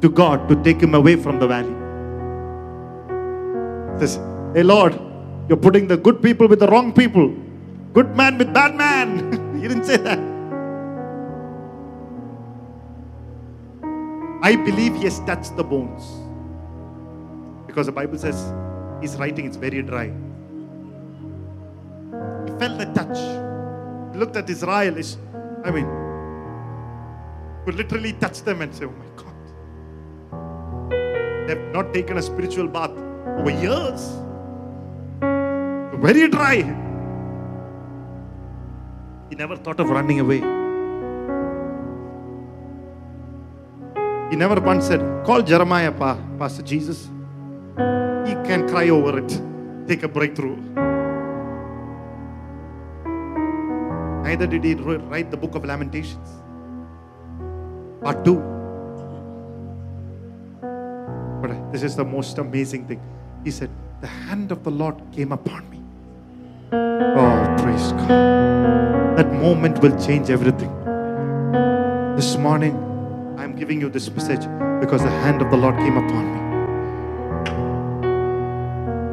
to God to take him away from the valley. He says, Hey Lord, you're putting the good people with the wrong people, good man with bad man. he didn't say that. I believe he has touched the bones. Because the Bible says his writing is very dry. He felt the touch. Looked at Israel. Is, I mean, could literally touch them and say, Oh my God. They've not taken a spiritual bath over years. Very dry. He never thought of running away. He never once said, Call Jeremiah, pa, Pastor Jesus. He can cry over it, take a breakthrough. Neither did he write the book of Lamentations. Part 2. But uh, this is the most amazing thing. He said, The hand of the Lord came upon me. Oh, praise God. That moment will change everything. This morning, I'm giving you this message because the hand of the Lord came upon me.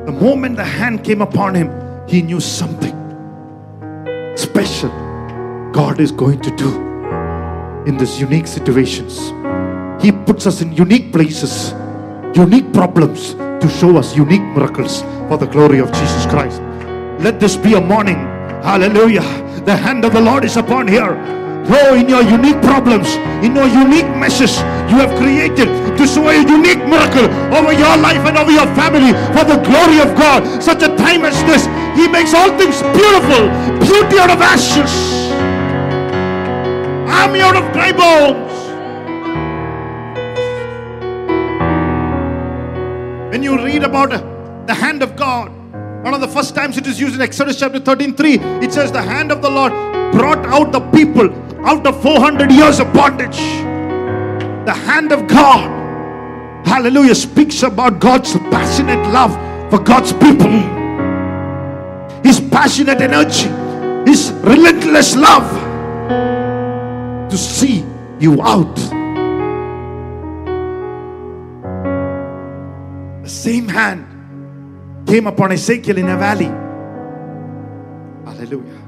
The moment the hand came upon him, he knew something special God is going to do in these unique situations. He puts us in unique places, unique problems to show us unique miracles for the glory of Jesus Christ. Let this be a morning. Hallelujah. The hand of the Lord is upon here. Oh, in your unique problems, in your unique messes you have created to show a unique miracle over your life and over your family for the glory of God. Such a time as this, He makes all things beautiful, beauty out of ashes, army out of dry bones. When you read about uh, the hand of God, one of the first times it is used in Exodus chapter 13 3, it says, The hand of the Lord brought out the people out of 400 years of bondage. The hand of God, hallelujah, speaks about God's passionate love for God's people. His passionate energy, His relentless love to see you out. The same hand came upon Ezekiel in a valley. Hallelujah.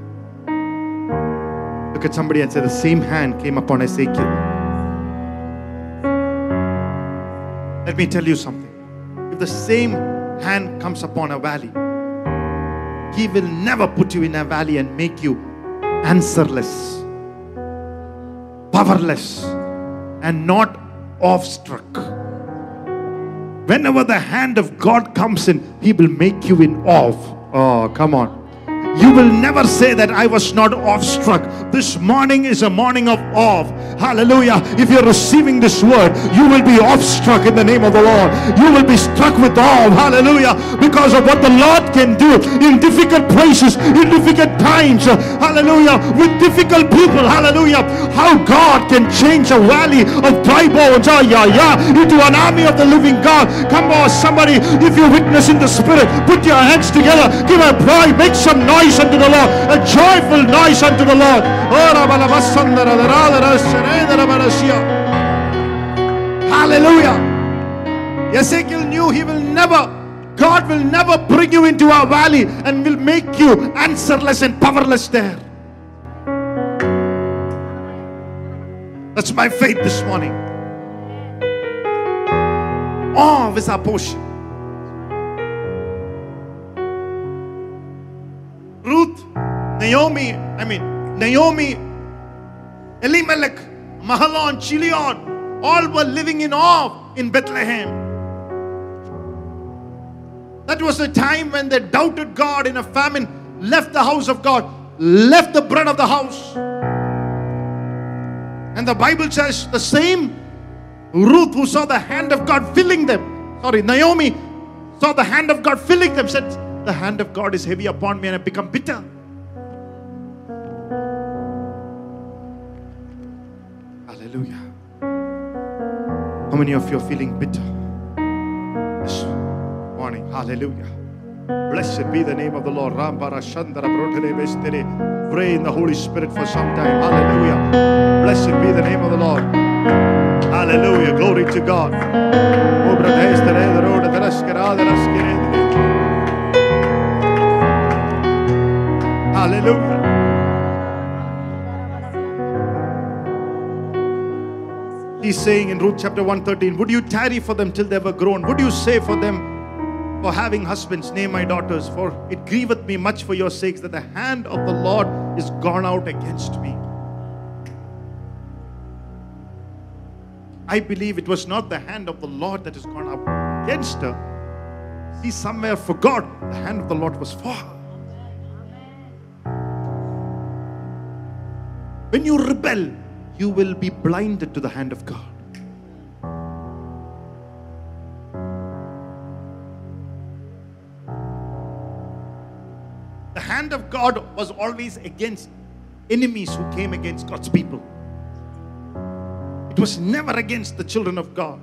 Look at somebody and say, The same hand came upon Ezekiel. Let me tell you something. If the same hand comes upon a valley, He will never put you in a valley and make you answerless, powerless, and not awestruck. Whenever the hand of God comes in, He will make you in awe. Oh, come on. You will never say that I was not awestruck. This morning is a morning of awe. Hallelujah. If you're receiving this word, you will be awestruck in the name of the Lord. You will be struck with awe. Hallelujah. Because of what the Lord can do in difficult places, in difficult times. Hallelujah. With difficult people. Hallelujah. How God can change a valley of dry bones. Ah, yeah, yeah. Into an army of the living God. Come on, somebody. If you witness in the spirit, put your hands together. Give a praise. Make some noise unto the Lord. A joyful noise unto the Lord. Oh, Hallelujah. Ezekiel knew he will never, God will never bring you into a valley and will make you answerless and powerless there. That's my faith this morning. Awe is our portion. Naomi, I mean, Naomi, Elimelech, Mahalon, Chilion, all were living in awe in Bethlehem. That was the time when they doubted God in a famine, left the house of God, left the bread of the house. And the Bible says the same Ruth who saw the hand of God filling them, sorry, Naomi saw the hand of God filling them, said, The hand of God is heavy upon me and I become bitter. Hallelujah. How many of you are feeling bitter this morning? Hallelujah. Blessed be the name of the Lord. Pray in the Holy Spirit for some time. Hallelujah. Blessed be the name of the Lord. Hallelujah. Glory to God. Oh, He's saying in Ruth chapter 113, Would you tarry for them till they were grown? Would you say for them, For having husbands, name my daughters, for it grieveth me much for your sakes that the hand of the Lord is gone out against me. I believe it was not the hand of the Lord that has gone out against her. She somewhere forgot the hand of the Lord was for her. When you rebel, you will be blinded to the hand of God. The hand of God was always against enemies who came against God's people. It was never against the children of God.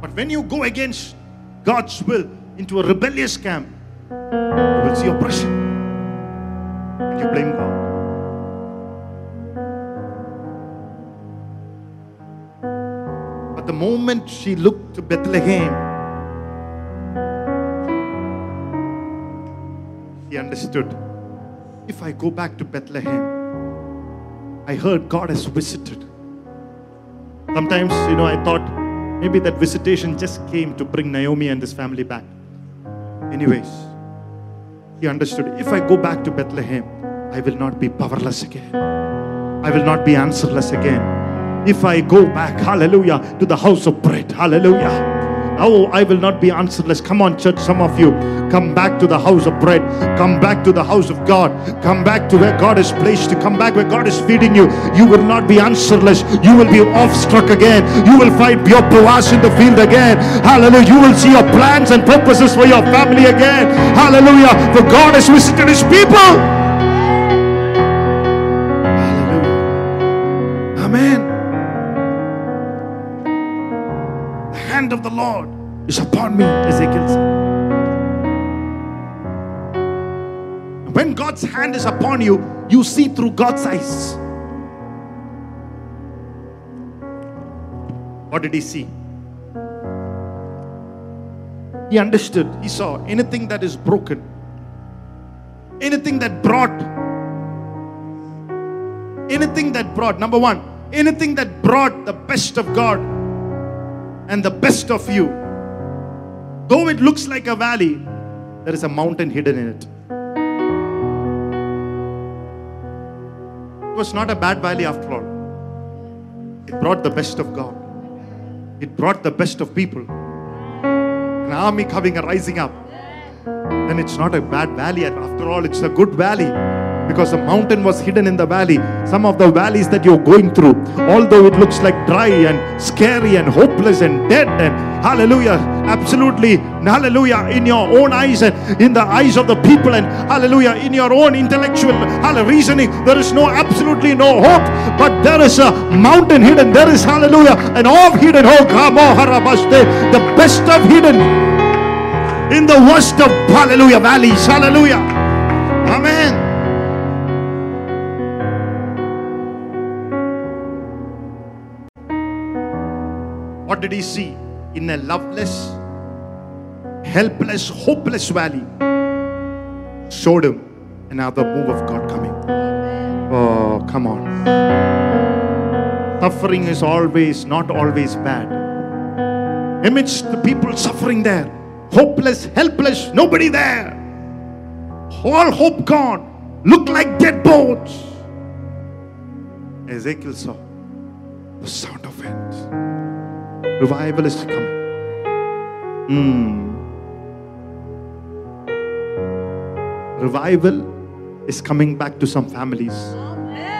But when you go against God's will into a rebellious camp, you will see oppression. And you blame God. But the moment she looked to Bethlehem, he understood if I go back to Bethlehem, I heard God has visited. Sometimes, you know, I thought maybe that visitation just came to bring Naomi and this family back. Anyways, he understood if I go back to Bethlehem, I will not be powerless again. I will not be answerless again. If I go back, hallelujah, to the house of bread, hallelujah. Oh, I will not be answerless. Come on, church, some of you, come back to the house of bread. Come back to the house of God. Come back to where God has placed you. Come back where God is feeding you. You will not be answerless. You will be awestruck again. You will find your Boaz in the field again. Hallelujah. You will see your plans and purposes for your family again. Hallelujah. For God has visited his people. Hand of the Lord is upon me, Ezekiel said. When God's hand is upon you, you see through God's eyes. What did he see? He understood. He saw anything that is broken, anything that brought, anything that brought, number one, anything that brought the best of God and the best of you. Though it looks like a valley, there is a mountain hidden in it. It was not a bad valley after all. It brought the best of God. It brought the best of people. An army coming and rising up. Then it's not a bad valley. After all, it's a good valley because the mountain was hidden in the valley. Some of the valleys that you're going through, although it looks like dry and scary and hopeless and dead and hallelujah, absolutely, hallelujah, in your own eyes and in the eyes of the people and hallelujah, in your own intellectual hallelujah, reasoning, there is no absolutely no hope, but there is a mountain hidden, there is hallelujah, an of hidden oh, hope, the best of hidden in the worst of hallelujah valleys, hallelujah, amen. What did he see? In a loveless, helpless, hopeless valley, showed him another move of God coming. Oh, come on. Suffering is always, not always bad. Amidst the people suffering there, hopeless, helpless, nobody there. All hope gone. Look like dead bones. Ezekiel saw the sound of it. Revival is coming. Hmm. Revival is coming back to some families,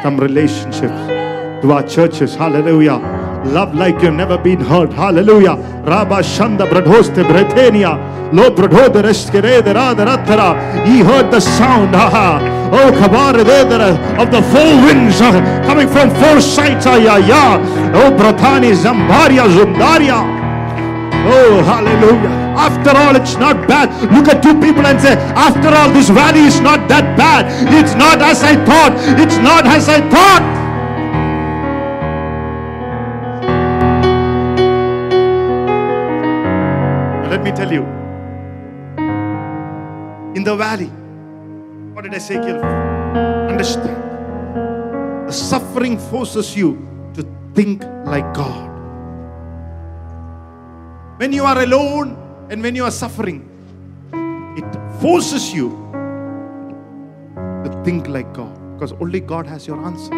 some relationships, to our churches. Hallelujah. Love like you've never been heard. Hallelujah. Rabba Shanda Bradhoste Brethenia. Lo Bradhode Reskere Radharatara. He heard the sound. Haha. Oh, of the four winds coming from four sides. Oh, Bratani Zambaria Zundaria. Oh, hallelujah. After all, it's not bad. Look at two people and say, After all, this valley is not that bad. It's not as I thought. It's not as I thought. Let me tell you, in the valley, what did Ezekiel understand? The suffering forces you to think like God. When you are alone and when you are suffering, it forces you to think like God because only God has your answer.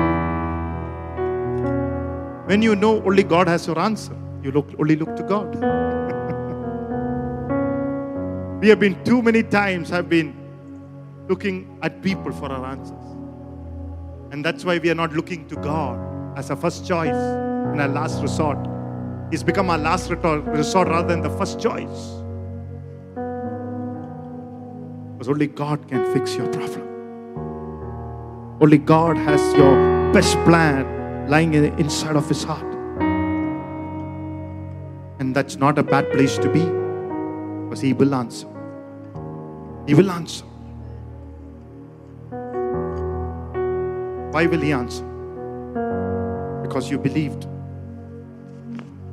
When you know only God has your answer, you look, only look to God. we have been too many times I've been looking at people for our answers. And that's why we are not looking to God as a first choice and our last resort. He's become our last resort rather than the first choice. Because only God can fix your problem. Only God has your best plan lying inside of his heart. And that's not a bad place to be because he will answer. He will answer. Why will he answer? Because you believed.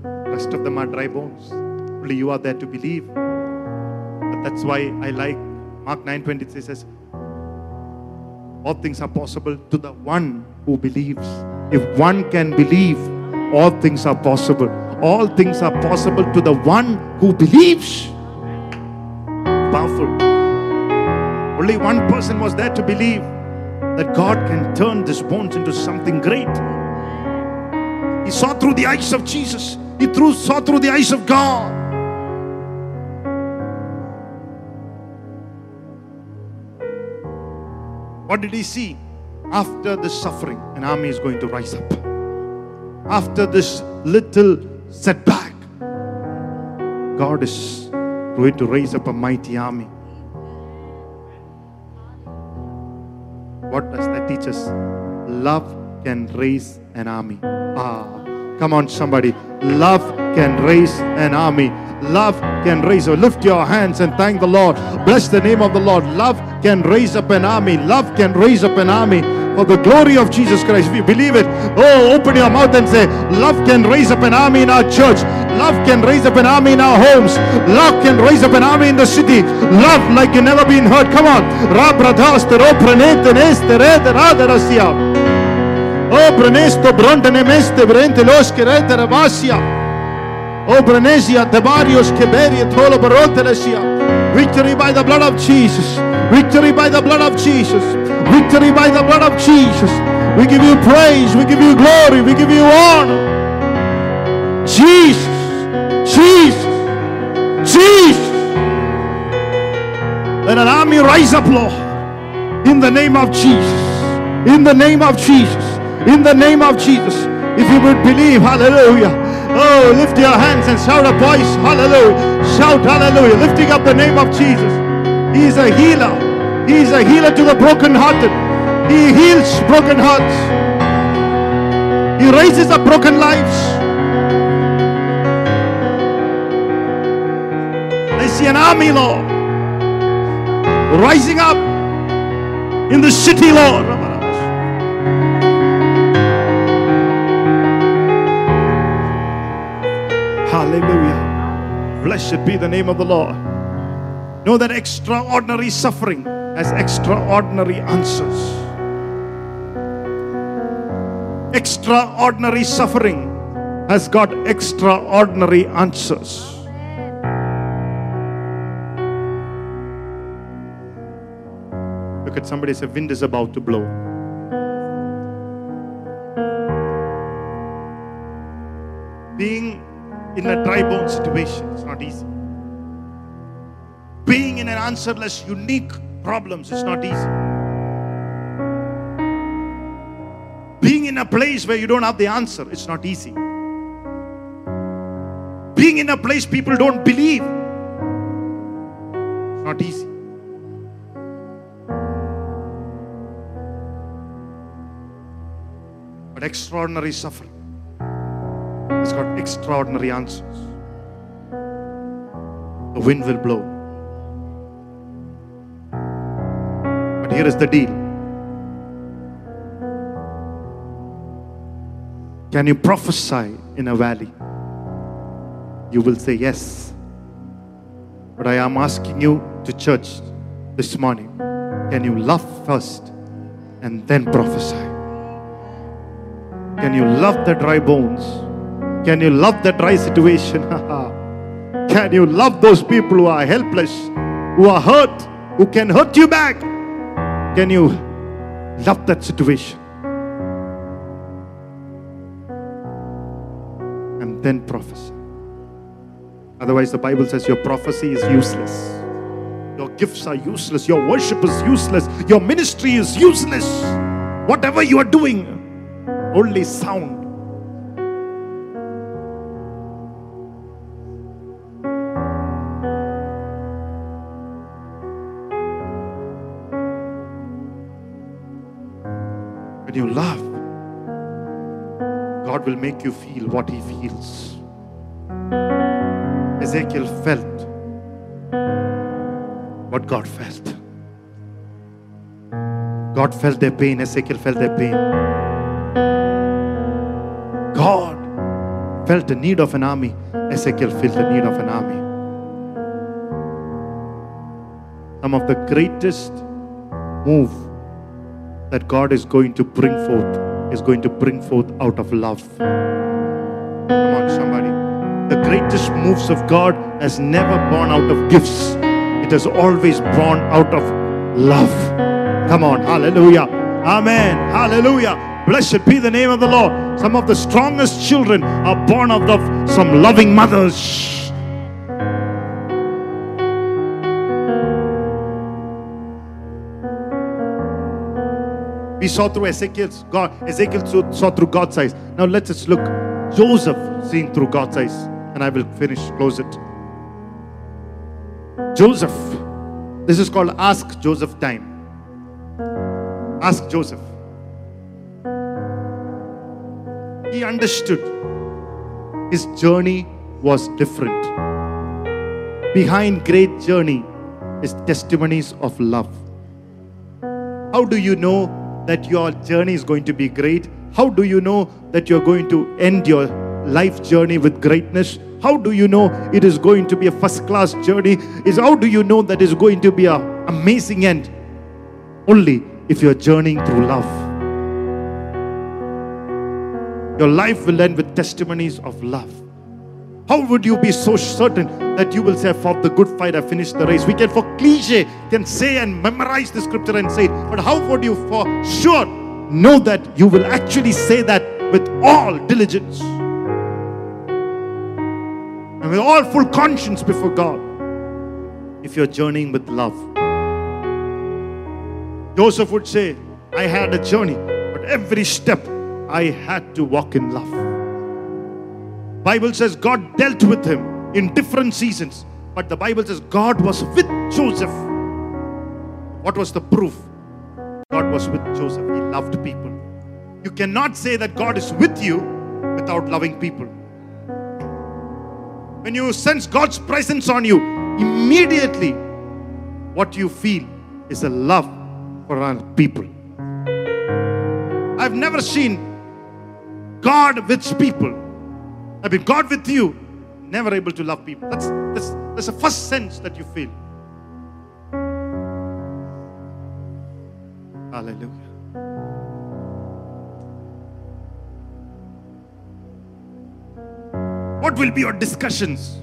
Rest of them are dry bones. Only you are there to believe. But that's why I like Mark 9:23 says, all things are possible to the one who believes. If one can believe, all things are possible. All things are possible to the one who believes. Powerful. Only one person was there to believe that God can turn this bones into something great. He saw through the eyes of Jesus. He through, saw through the eyes of God. What did he see? After this suffering, an army is going to rise up. After this little setback, God is going to raise up a mighty army. What does that teach us? Love can raise an army. Ah, come on, somebody. Love can raise an army. Love can raise. Oh, lift your hands and thank the Lord. Bless the name of the Lord. Love can raise up an army. Love can raise up an army for the glory of Jesus Christ. If you believe it, oh, open your mouth and say, Love can raise up an army in our church. Love can raise up an army in our homes. Love can raise up an army in the city. Love like you've never been heard. Come on. Oh, pranesto, bronte, nemeste, brente, loske, rete, rabasia. Oh, Branesia, Tebarios, Keberi, Tolo, Barotelesia. Victory by the blood of Jesus. Victory by the blood of Jesus. Victory by the blood of Jesus. We give you praise. We give you glory. We give you honor. Jesus. Jesus. Jesus. Let an army rise up, Lord. In the name of Jesus. In the name of Jesus. In the name of Jesus. If you would believe, hallelujah. Oh, lift your hands and shout a voice, hallelujah. Shout hallelujah, lifting up the name of Jesus. He is a healer. He is a healer to the brokenhearted. He heals broken hearts. He raises up broken lives. I see an army, Lord, rising up in the city, Lord. Hallelujah. Blessed be the name of the Lord. Know that extraordinary suffering has extraordinary answers. Extraordinary suffering has got extraordinary answers. Look at somebody say, Wind is about to blow. Being in a dry bone situation is not easy. Being in an answerless, unique problems is not easy. Being in a place where you don't have the answer, it's not easy. Being in a place people don't believe, it's not easy. But extraordinary suffering has got extraordinary answers. The wind will blow. Here is the deal. Can you prophesy in a valley? You will say yes. But I am asking you to church this morning. Can you love first and then prophesy? Can you love the dry bones? Can you love the dry situation? can you love those people who are helpless, who are hurt, who can hurt you back? Can you love that situation? And then prophesy. Otherwise, the Bible says your prophecy is useless. Your gifts are useless. Your worship is useless. Your ministry is useless. Whatever you are doing, only sound. When you love, God will make you feel what He feels. Ezekiel felt what God felt. God felt their pain, Ezekiel felt their pain. God felt the need of an army, Ezekiel felt the need of an army. Some of the greatest move that God is going to bring forth is going to bring forth out of love. Come on, somebody. The greatest moves of God has never born out of gifts. It has always born out of love. Come on, hallelujah. Amen. Hallelujah. Blessed be the name of the Lord. Some of the strongest children are born out of some loving mothers. We saw through Ezekiel's God, Ezekiel saw- through God's eyes. Now let's just look. Joseph seeing through God's eyes. And I will finish, close it. Joseph. This is called Ask Joseph time. Ask Joseph. He understood his journey was different. Behind great journey is testimonies of love. How do you know that your journey is going to be great? How do you know that you're going to end your life journey with greatness? How do you know it is going to be a first class journey? Is how do you know that it's going to be an amazing end? Only if you're journeying through love. Your life will end with testimonies of love. How would you be so certain that you will say, fought the good fight, I finished the race? We can, for cliche, can say and memorize the scripture and say it, but how would you for sure know that you will actually say that with all diligence and with all full conscience before God if you're journeying with love? Joseph would say, I had a journey, but every step I had to walk in love. Bible says God dealt with him in different seasons, but the Bible says God was with Joseph. What was the proof? God was with Joseph. He loved people. You cannot say that God is with you without loving people. When you sense God's presence on you, immediately what you feel is a love for our people. I've never seen God with people. I mean, God with you, never able to love people. That's, that's, that's the first sense that you feel. Hallelujah. What will be your discussions?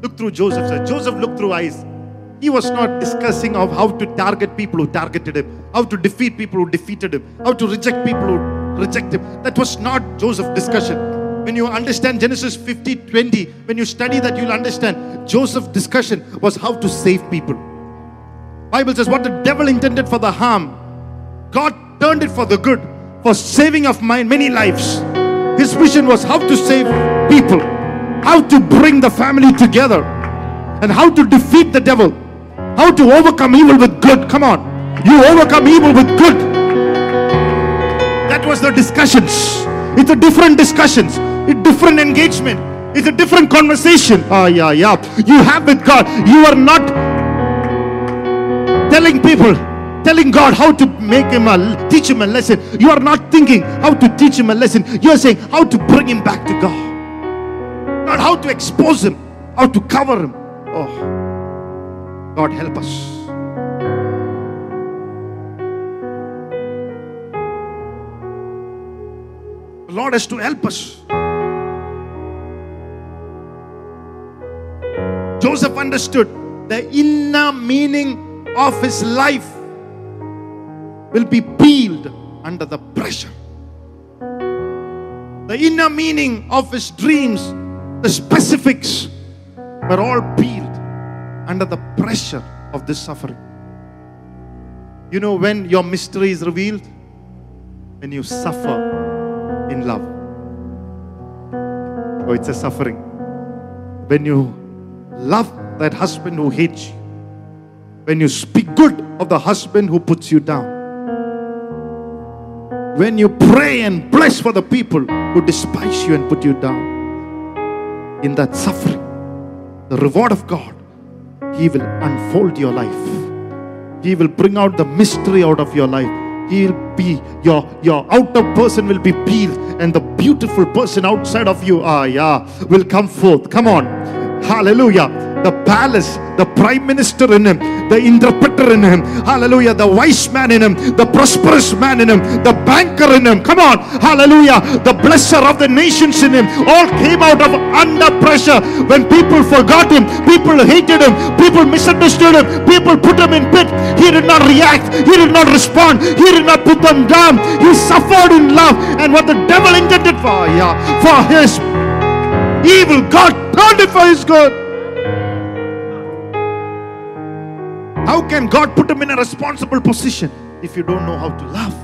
Look through Joseph. Sir. Joseph looked through eyes. He was not discussing of how to target people who targeted him, how to defeat people who defeated him, how to reject people who reject him. That was not Joseph's discussion. When you understand Genesis 50 20, when you study that, you'll understand Joseph's discussion was how to save people. Bible says what the devil intended for the harm, God turned it for the good, for saving of mine many lives. His vision was how to save people, how to bring the family together, and how to defeat the devil, how to overcome evil with good. Come on, you overcome evil with good. That was the discussions. It's a different discussions, a different engagement, it's a different conversation. Ah, yeah, yeah. You have with God. You are not telling people, telling God how to make him a teach him a lesson. You are not thinking how to teach him a lesson. You are saying how to bring him back to God. Not how to expose him, how to cover him. Oh, God help us. The Lord has to help us. Joseph understood the inner meaning of his life will be peeled under the pressure. The inner meaning of his dreams, the specifics, were all peeled under the pressure of this suffering. You know when your mystery is revealed? When you suffer in love. Oh, it's a suffering. When you love that husband who hates you, when you speak good of the husband who puts you down, when you pray and bless for the people who despise you and put you down, in that suffering, the reward of God, He will unfold your life. He will bring out the mystery out of your life. He'll be your your outer person will be peeled, and the beautiful person outside of you, ah yeah, will come forth. Come on, hallelujah. The palace, the prime minister in him, the interpreter in him, hallelujah, the wise man in him, the prosperous man in him, the banker in him. Come on, hallelujah, the blesser of the nations in him, all came out of under pressure. When people forgot him, people hated him, people misunderstood him, people put him in pit. He did not react, he did not respond, he did not put them down. He suffered in love, and what the devil intended for, yeah, for his evil, God turned it for his good. How can God put him in a responsible position if you don't know how to love?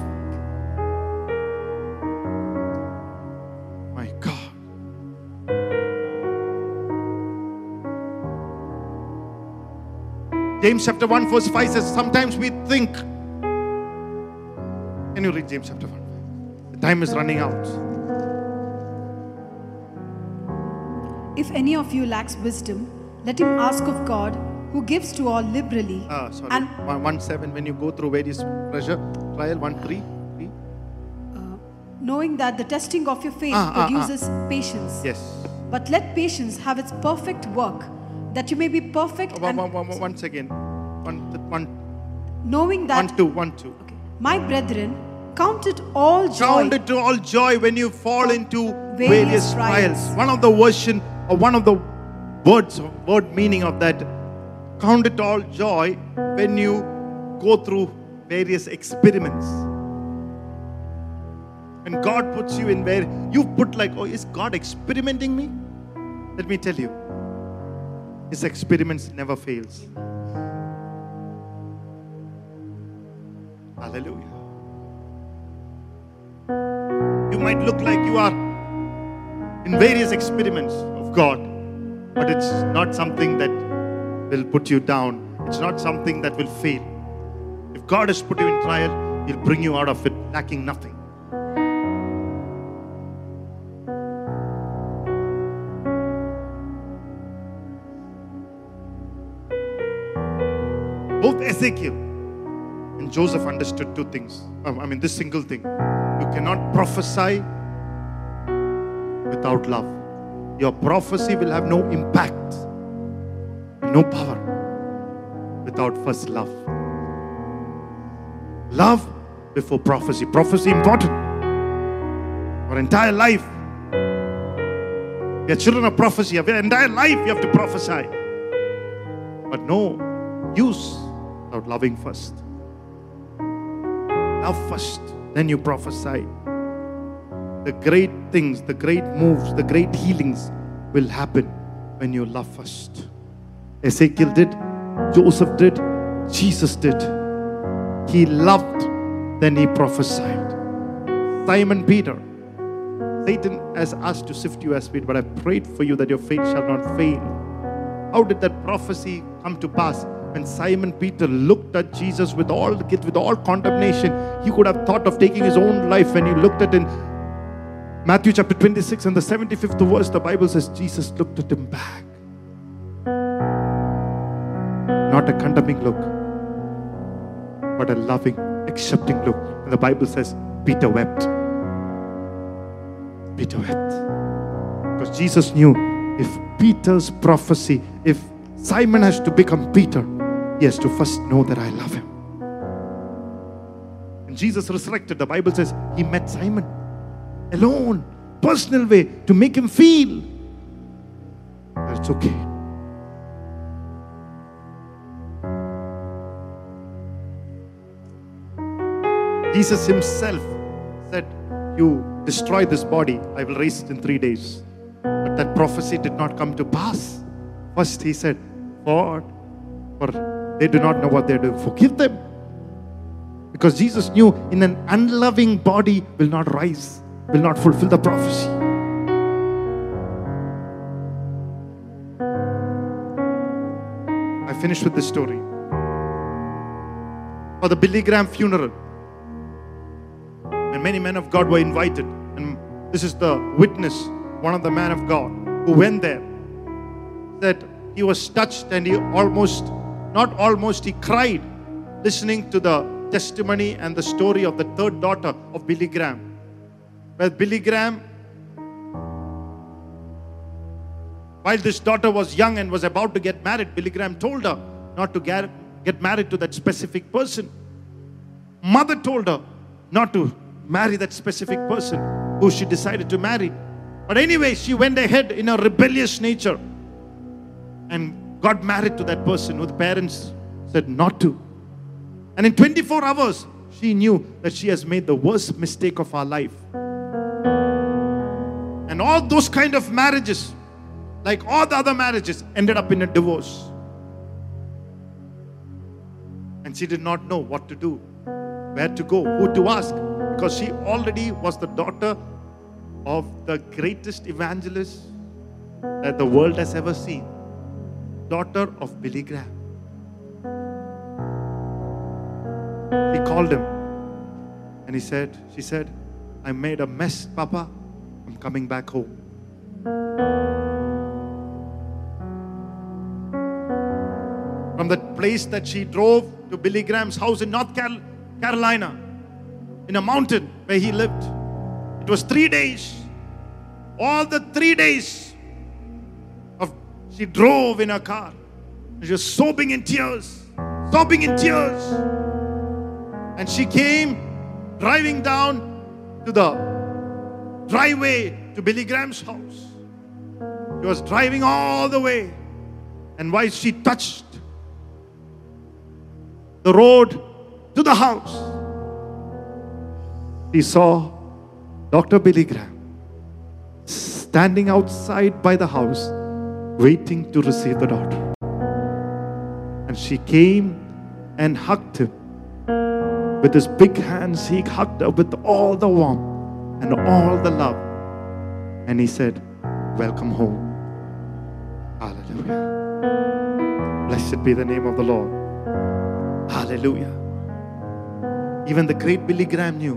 My God. James chapter 1, verse 5 says, Sometimes we think. Can you read James chapter 1? The time is running out. If any of you lacks wisdom, let him ask of God, who gives to all liberally. Ah, sorry. And 1, 1 7, when you go through various pressure, trial, 1 3. 3. knowing that the testing of your faith Ah, ah, ah. produces patience. Yes. But let patience have its perfect work, that you may be perfect One, and one, one, one, once again. One, one, knowing that one, two, one, two. Okay. my brethren count it all joy Count it to all joy when you fall into Various various trials. trials. One of the version or one of the words, word meaning of that, count it all joy when you go through various experiments. When God puts you in where you put like, oh, is God experimenting me? Let me tell you, His experiments never fails. Hallelujah. You might look like you are in various experiments God, but it's not something that will put you down. It's not something that will fail. If God has put you in trial, He'll bring you out of it lacking nothing. Both Ezekiel and Joseph understood two things. Um, I mean, this single thing. You cannot prophesy without love. Your prophecy will have no impact, no power without first love. Love before prophecy. Prophecy important. Our entire life. Are children of prophecy. Our entire life you have to prophesy. But no use without loving first. Love first, then you prophesy. The great things, the great moves, the great healings will happen when you love first. Ezekiel did, Joseph did, Jesus did. He loved, then he prophesied. Simon Peter, Satan has asked to sift you as wheat, but I prayed for you that your faith shall not fail. How did that prophecy come to pass? When Simon Peter looked at Jesus with all with all condemnation, he could have thought of taking his own life. When he looked at in Matthew chapter 26 and the 75th verse, the Bible says Jesus looked at him back. Not a condemning look, but a loving, accepting look. And the Bible says Peter wept. Peter wept. Because Jesus knew if Peter's prophecy, if Simon has to become Peter, he has to first know that I love him. And Jesus resurrected, the Bible says he met Simon alone, personal way to make him feel that it's okay. Jesus himself said, You destroy this body, I will raise it in three days. But that prophecy did not come to pass. First, he said, For, for they do not know what they're doing. Forgive them. Because Jesus knew in an unloving body will not rise, will not fulfill the prophecy. I finish with this story. For the Billy Graham funeral, and many men of God were invited. And this is the witness, one of the men of God who went there. That he was touched and he almost, not almost, he cried listening to the testimony and the story of the third daughter of Billy Graham. Where Billy Graham, while this daughter was young and was about to get married, Billy Graham told her not to get, married to that specific person. Mother told her not to marry that specific person who she decided to marry. But anyway, she went ahead in a rebellious nature and got married to that person who the parents said not to. And in 24 hours, she knew that she has made the worst mistake of her life. And all those kind of marriages, like all the other marriages, ended up in a divorce. And she did not know what to do, where to go, who to ask, because she already was the daughter of the greatest evangelist that the world has ever seen, daughter of Billy Graham. He called him and he said, She said, I made a mess, Papa. I'm coming back home. From the place that she drove to Billy Graham's house in North Carol- Carolina, in a mountain where he lived, it was three days. All the three days of she drove in her car. She was sobbing in tears, sobbing in tears. And she came driving down to the driveway to Billy Graham's house. She was driving all the way. And while she touched the road to the house, she saw Dr. Billy Graham standing outside by the house, waiting to receive the daughter. And she came and hugged him with his big hands, he hugged her with all the warmth and all the love. And he said, Welcome home. Hallelujah. Blessed be the name of the Lord. Hallelujah. Even the great Billy Graham knew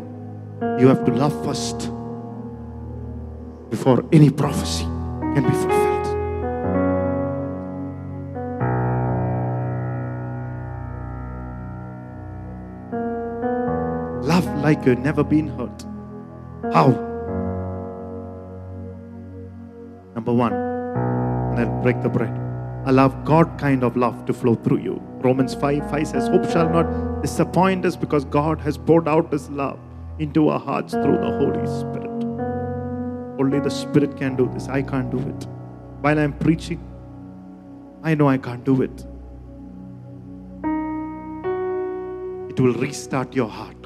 you have to love first before any prophecy can be fulfilled. Love like you've never been hurt. How? Number one, and I'll break the bread. Allow God kind of love to flow through you. Romans 5 5 says, Hope shall not disappoint us because God has poured out His love into our hearts through the Holy Spirit. Only the Spirit can do this. I can't do it. While I'm preaching, I know I can't do it. It will restart your heart.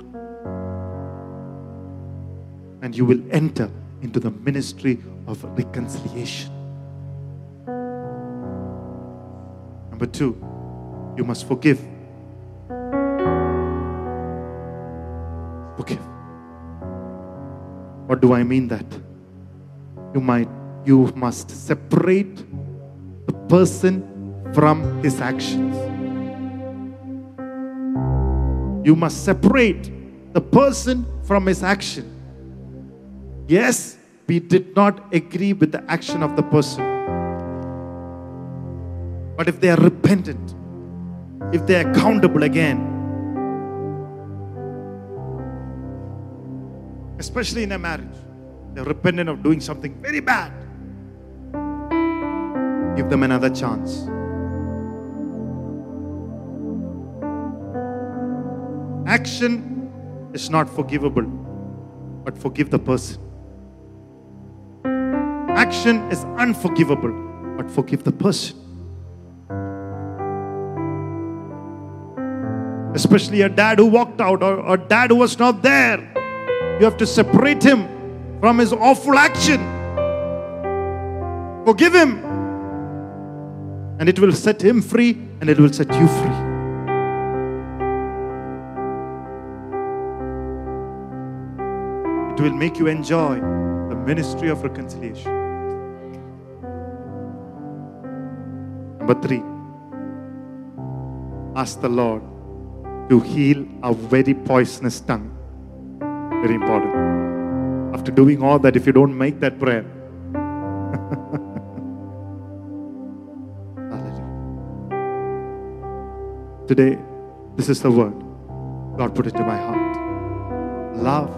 And you will enter into the ministry of reconciliation. Number two, you must forgive. Forgive. What do I mean that? You might you must separate the person from his actions. You must separate the person from his action. Yes, we did not agree with the action of the person. But if they are repentant, if they are accountable again, especially in a marriage, they're repentant of doing something very bad, give them another chance. Action is not forgivable, but forgive the person. Action is unforgivable, but forgive the person. Especially a dad who walked out or a dad who was not there. You have to separate him from his awful action. Forgive him. And it will set him free and it will set you free. It will make you enjoy the ministry of reconciliation. Number three, ask the Lord to heal a very poisonous tongue. Very important. After doing all that, if you don't make that prayer, Today, this is the word God put into my heart. Love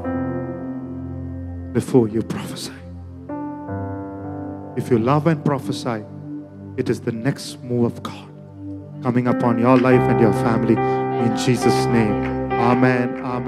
before you prophesy. If you love and prophesy, it is the next move of God coming upon your life and your family in Jesus' name. Amen. Amen.